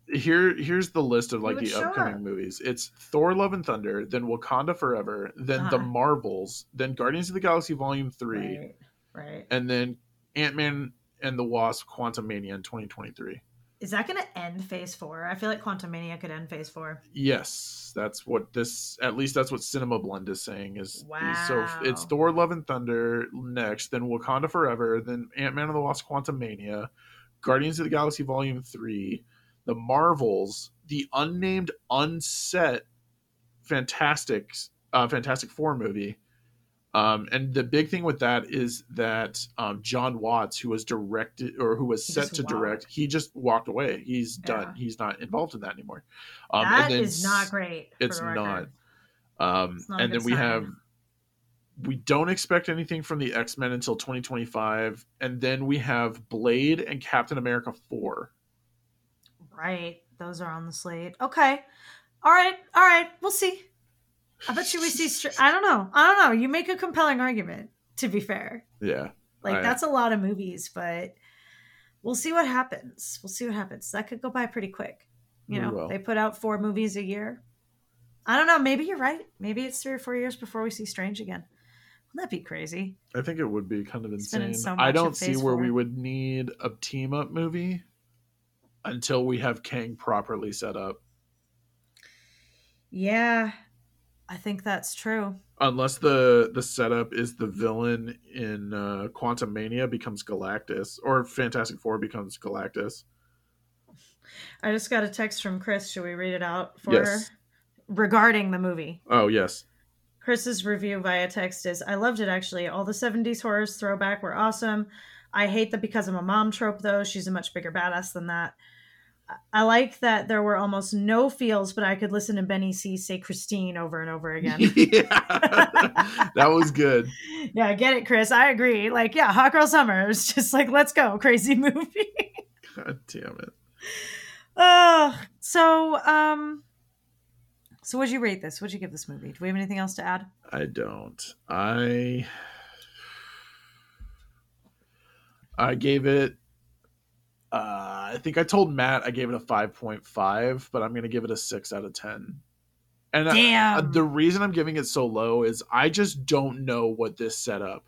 here here's the list of like the show upcoming movies. It's Thor Love and Thunder, then Wakanda Forever, then The Uh-huh. Marvels, then Guardians of the Galaxy Volume 3, Right. Right. and then Ant-Man and the Wasp Quantumania in 2023. Is that going to end Phase Four? I feel like Quantumania could end Phase Four. Yes, that's what this at least that's what Cinema Blend is saying is, is so it's Thor Love and Thunder next, then Wakanda Forever, then Ant-Man and the Wasp Quantumania, Guardians of the Galaxy Volume 3, The Marvels, the unnamed unset Fantastic uh Fantastic 4 movie. Um, and the big thing with that is that um, Jon Watts, who was directed or who was set to walked. direct, he just walked away. He's Yeah. done. He's not involved in that anymore. Um, that and then is not great. it's not. Um, It's not and then we sign. have we don't expect anything from the X Men until 2025, and then we have Blade and Captain America four. Right. Those are on the slate. Okay. All right. All right. We'll see. I bet you we see. Str- I don't know. I don't know. You make a compelling argument. To be fair, Yeah, like I- that's a lot of movies, but we'll see what happens. We'll see what happens. That could go by pretty quick. You know, will. they put out four movies a year. I don't know. Maybe you're right. Maybe it's three or four years before we see Strange again. Wouldn't that be crazy? I think it would be kind of insane. so I don't see where four. we would need a team up movie until we have Kang properly set up. Yeah, I think that's true. Unless the the setup is the villain in uh, Quantumania becomes Galactus, or Fantastic Four becomes Galactus. I just got a text from Chris. Should we read it out for Yes. her? Regarding the movie. Oh yes, Chris's review via text is I loved it actually. All the 70s horrors throwback were awesome. I hate the because I'm a mom trope though. She's a much bigger badass than that. I- like that there were almost no feels, but I could listen to Benny C say Christine over and over again. yeah, that was good. yeah, I get it, Chris. I agree. Like, yeah, Hot Girl Summer is just like, let's go, crazy movie. God damn it. Oh, so um, so what'd you rate this? What'd you give this movie? Do we have anything else to add? I don't. I I gave it uh I think I told Matt I gave it a 5.5, but I'm going to give it a 6 out of 10. And I- Damn. uh, the reason I'm giving it so low is I just don't know what this set up.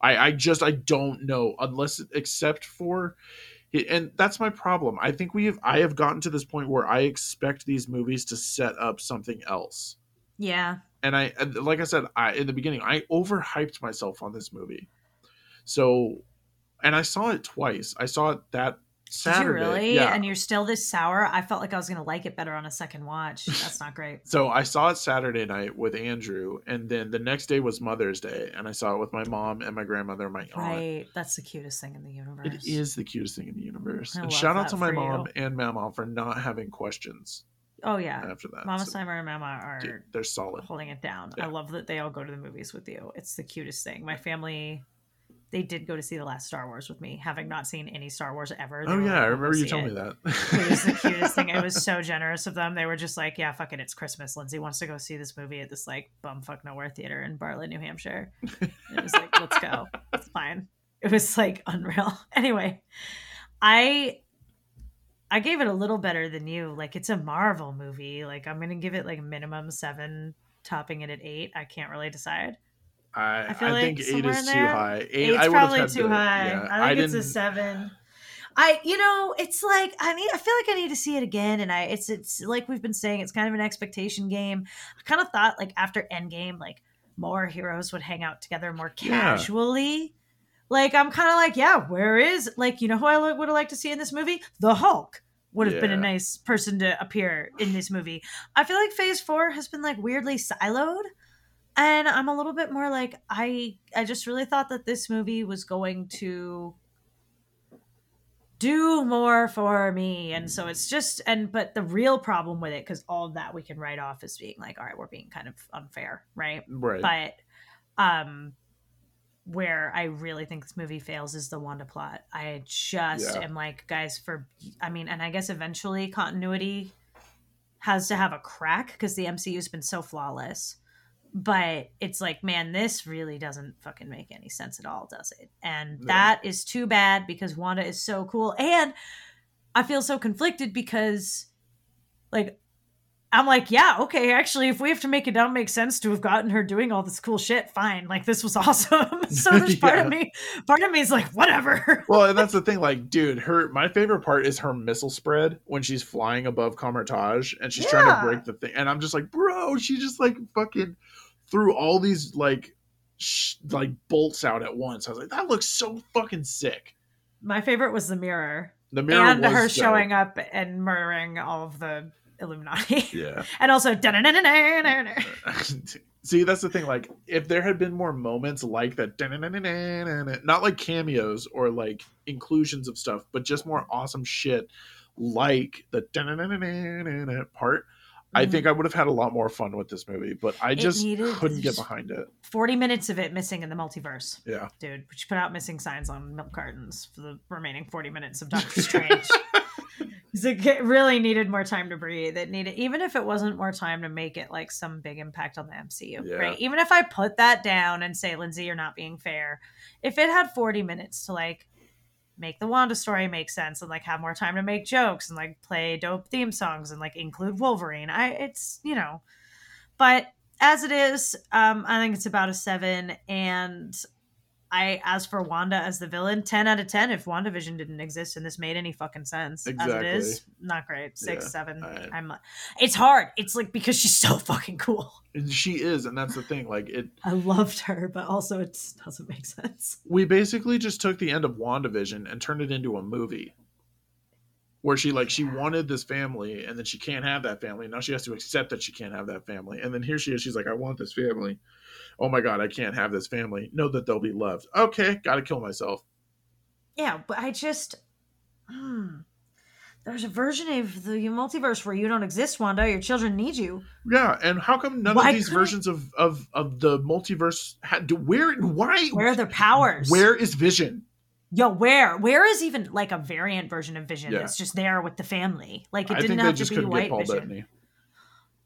I I just I don't know unless except for and that's my problem. I think we have I have gotten to this point where I expect these movies to set up something else yeah. and I and like I said I in the beginning I overhyped myself on this movie. So and I saw it twice. I saw it that Saturday. Did you really? Yeah. And you're still this sour? I felt like I was gonna like it better on a second watch. That's not great. so I saw it Saturday night with Andrew and then the next day was Mother's Day and I saw it with my mom and my grandmother and my aunt. Right. That's the cutest thing in the universe. It is the cutest thing in the universe. I and shout out to my mom you. and Mama for not having questions Oh yeah. after that. Mama So, and Mama are dude, they're solid. holding it down. Yeah. I love that they all go to the movies with you. It's the cutest thing. My family they did go to see the last Star Wars with me, having not seen any Star Wars ever. They Oh yeah, like, I remember you told it." me that. It was the cutest thing. It was so generous of them. They were just like, "Yeah, fuck it, it's Christmas. Lindsay wants to go see this movie at this like bumfuck nowhere theater in Bartlett, New Hampshire." And it was like, "Let's go. It's fine." It was like unreal. Anyway, I I gave it a little better than you. Like it's a Marvel movie. Like I'm gonna give it like minimum seven, topping it at eight. I can't really decide. I, I feel I like think eight is too high. Eight, Eight's I would probably too to- high. yeah, I think it's a seven. I you know it's like I need I feel like I need to see it again and I it's it's like we've been saying it's kind of an expectation game. I kind of thought like after Endgame like more heroes would hang out together more Yeah. casually, Like I'm kind of like, yeah, where is like you know who I would have liked to see in this movie? The Hulk would have been a nice person to appear in this movie. I feel like Phase Four has been like weirdly siloed, and I'm a little bit more like I I just really thought that this movie was going to do more for me and so it's just and but the real problem with it because all of that we can write off as being like all right we're being kind of unfair right Right. but um where i really think this movie fails is the wanda plot i just Yeah. am like guys for i mean and i guess eventually continuity has to have a crack because the mcu's been so flawless but it's like man this really doesn't fucking make any sense at all does it and No. that is too bad because wanda is so cool and i feel so conflicted because like i'm like yeah okay actually if we have to make it not make sense to have gotten her doing all this cool shit fine like this was awesome so there's part of me part of me is like whatever well, and that's the thing. Like, dude, her my favorite part is her missile spread when she's flying above Kamar-Taj and she's trying to break the thing. And I'm just like, bro, she just like fucking threw all these like sh- like bolts out at once. I was like, that looks so fucking sick. my favorite was the mirror, The mirror and was her dope. showing up and murdering all of the illuminati Yeah. and also. See, that's the thing. Like, if there had been more moments like that, not like cameos or like inclusions of stuff, but just more awesome shit like the part, I mm-hmm. think I would have had a lot more fun with this movie. But I just needed- couldn't get behind it. 40 minutes of it missing in the multiverse Yeah. dude should put out missing signs on milk cartons for the remaining 40 minutes of doctor Strange. it really needed more time to breathe it needed even if it wasn't more time to make it like some big impact on the mcu Yeah. right even if i put that down and say lindsay you're not being fair if it had 40 minutes to like make the wanda story make sense and like have more time to make jokes and like play dope theme songs and like include wolverine. I it's you know. But as it is um i think it's about a seven and I, as for Wanda as the villain, 10 out of 10 if WandaVision didn't exist and this made any fucking sense. As it is, not great. Six, Yeah, seven. I- I'm, it's hard. It's like because she's so fucking cool. She is, and that's the thing. Like, it, I loved her, but also it doesn't make sense. we basically just took the end of WandaVision and turned it into a movie where she like she wanted this family and then she can't have that family now she has to accept that she can't have that family and then here she is she's like i want this family oh my god i can't have this family know that they'll be loved okay gotta kill myself Yeah, but I just. Hmm. There's a version of the multiverse where you don't exist, Wanda. Your children need you. yeah and how come none Why of these couldn't- versions of of of the multiverse had do where why Where are their powers? where is vision Yo, where? Where is even like a variant version of Vision Yeah. that's just there with the family? Like it i didn't have just to be White Vision. bettany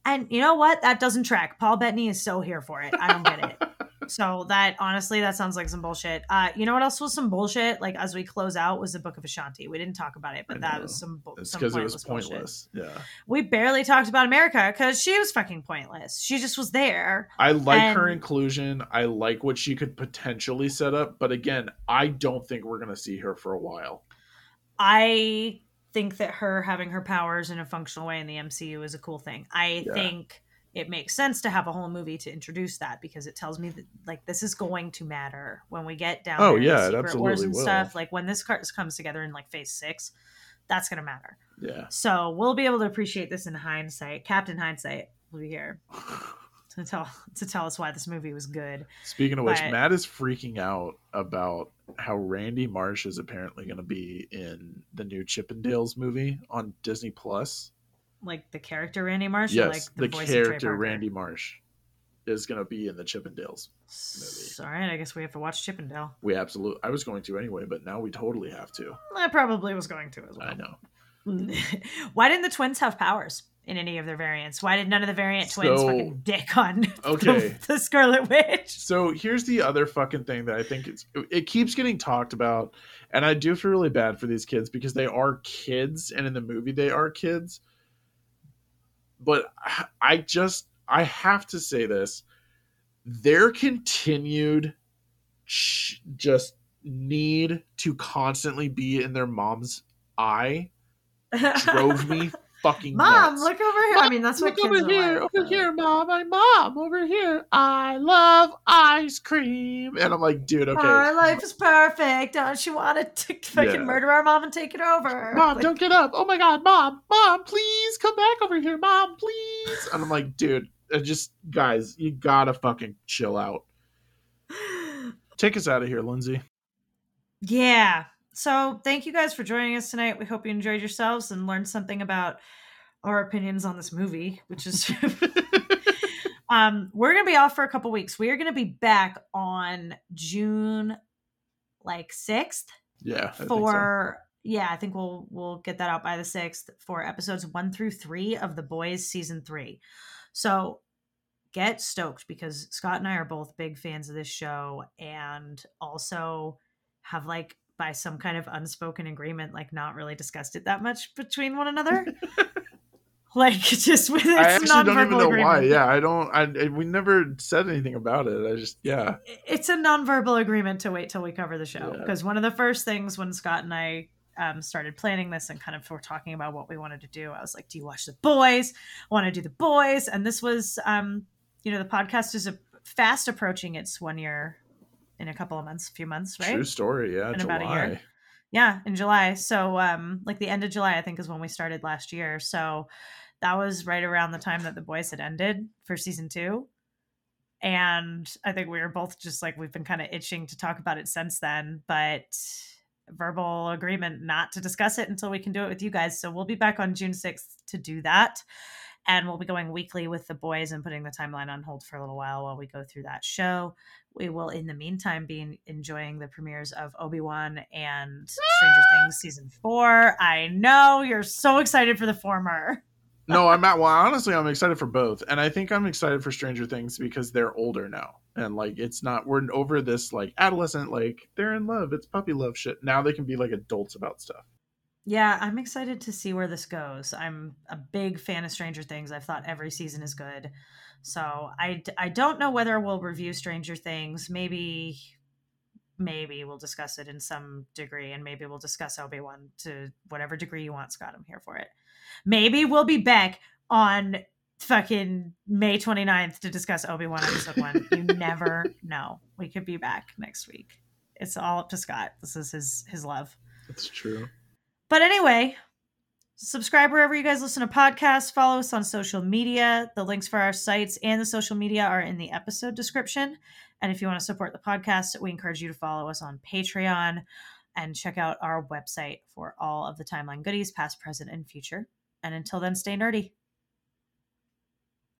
And you know what? That doesn't track. Paul Bettany is so here for it. I don't get it. So that honestly, that sounds like some bullshit. Uh, you know what else was some bullshit? Like as we close out, was the Book of Vishanti. We didn't talk about it, but that was some. Bu- it's because it was bullshit. pointless yeah We barely talked about America because she was fucking pointless. She just was there. I like her inclusion. I like what she could potentially set up, but again, I don't think we're gonna see her for a while. I think that her having her powers in a functional way in the MCU is a cool thing. I Yeah. think it makes sense to have a whole movie to introduce that because it tells me that like this is going to matter when we get down. Oh, yeah, Secret absolutely Wars and will. stuff. Like when this comes together in like Phase Six, that's gonna matter. Yeah. So we'll be able to appreciate this in hindsight. Captain Hindsight will be here to tell to tell us why this movie was good. Speaking of which, Matt is freaking out about how Randy Marsh is apparently going to be in the new Chippendales movie on Disney Plus. Like the character Randy Marsh, or Yes, like the, voice character? Randy Marsh is going to be in the Chippendales. S- All right, I guess we have to watch Chippendale. We absolutely, I was going to anyway, but now we totally have to. I probably was going to as well. I know. Why didn't the twins have powers in any of their variants? Why did none of the variant twins So- fucking dick on Okay. the, the Scarlet Witch? So here's the other fucking thing that I think it's it keeps getting talked about, and I do feel really bad for these kids because they are kids, and in the movie they are kids. But I- I just I have to say this: their continued sh- just need to constantly be in their mom's eye drove me fucking Mom, nuts. look over here. I mean, that's what Look kids over are here, like, over here, mom. My mom over here. I love ice cream, and I'm like, dude, okay, Our life is perfect. Don't you want to fucking Yeah. murder our mom and take it over? mom, Like, don't get up. Oh my god, mom, mom, please come back over here, mom, please. And I'm like, dude, just guys, you gotta fucking chill out. Take us out of here, Lindsay. Yeah. So thank you guys for joining us tonight. We hope you enjoyed yourselves and learned something about our opinions on this movie, which is um we're gonna be off for a couple weeks. We are gonna be back on June like sixth yeah, I think so. for yeah, I think we'll we'll get that out by the sixth for episodes one through three of The Boys season three. So get stoked because Scott and I are both big fans of this show and also have like by some kind of unspoken agreement like not really discussed it that much between one another. like just with its I actually don't even know agreement. why. Yeah, I don't. I, we never said anything about it. I just yeah. it's a nonverbal agreement to wait till we cover the show Yeah. because one of the first things when Scott and I um, started planning this and kind of were talking about what we wanted to do, I was like, "Do you watch the boys? I want to do the boys." And this was, um, you know, the podcast is a, fast approaching its one year in a couple of months, a few months, right? True story. Yeah, In July. about a year. Yeah, in July. So, um, like the end of July, I think is when we started last year. So that was right around the time that the boys had ended for season two. And I think we were both just like we've been kind of itching to talk about it since then, but verbal agreement not to discuss it until we can do it with you guys. So we'll be back on June 6th to do that. And we'll be going weekly with the boys and putting the timeline on hold for a little while while we go through that show. We will, in the meantime, be enjoying the premieres of Obi Wan and Stranger Things season four. I know you're so excited for the former. no, I'm at. Well, honestly, I'm excited for both, and I think I'm excited for Stranger Things because they're older now, and like it's not we're over this like adolescent like they're in love, it's puppy love shit. Now they can be like adults about stuff. Yeah, I'm excited to see where this goes. I'm a big fan of Stranger Things. I've thought every season is good. So I, I don't know whether we'll review Stranger Things. Maybe maybe we'll discuss it in some degree and maybe we'll discuss Obi-Wan to whatever degree you want, Scott. I'm here for it. Maybe we'll be back on fucking May 29th to discuss Obi-Wan episode 1. You never know. We could be back next week. It's all up to Scott. This is his his love. That's true. But anyway, subscribe wherever you guys listen to podcasts. Follow us on social media. The links for our sites and the social media are in the episode description. And if you want to support the podcast, we encourage you to follow us on Patreon and check out our website for all of the timeline goodies, past, present, and future. And until then, stay nerdy.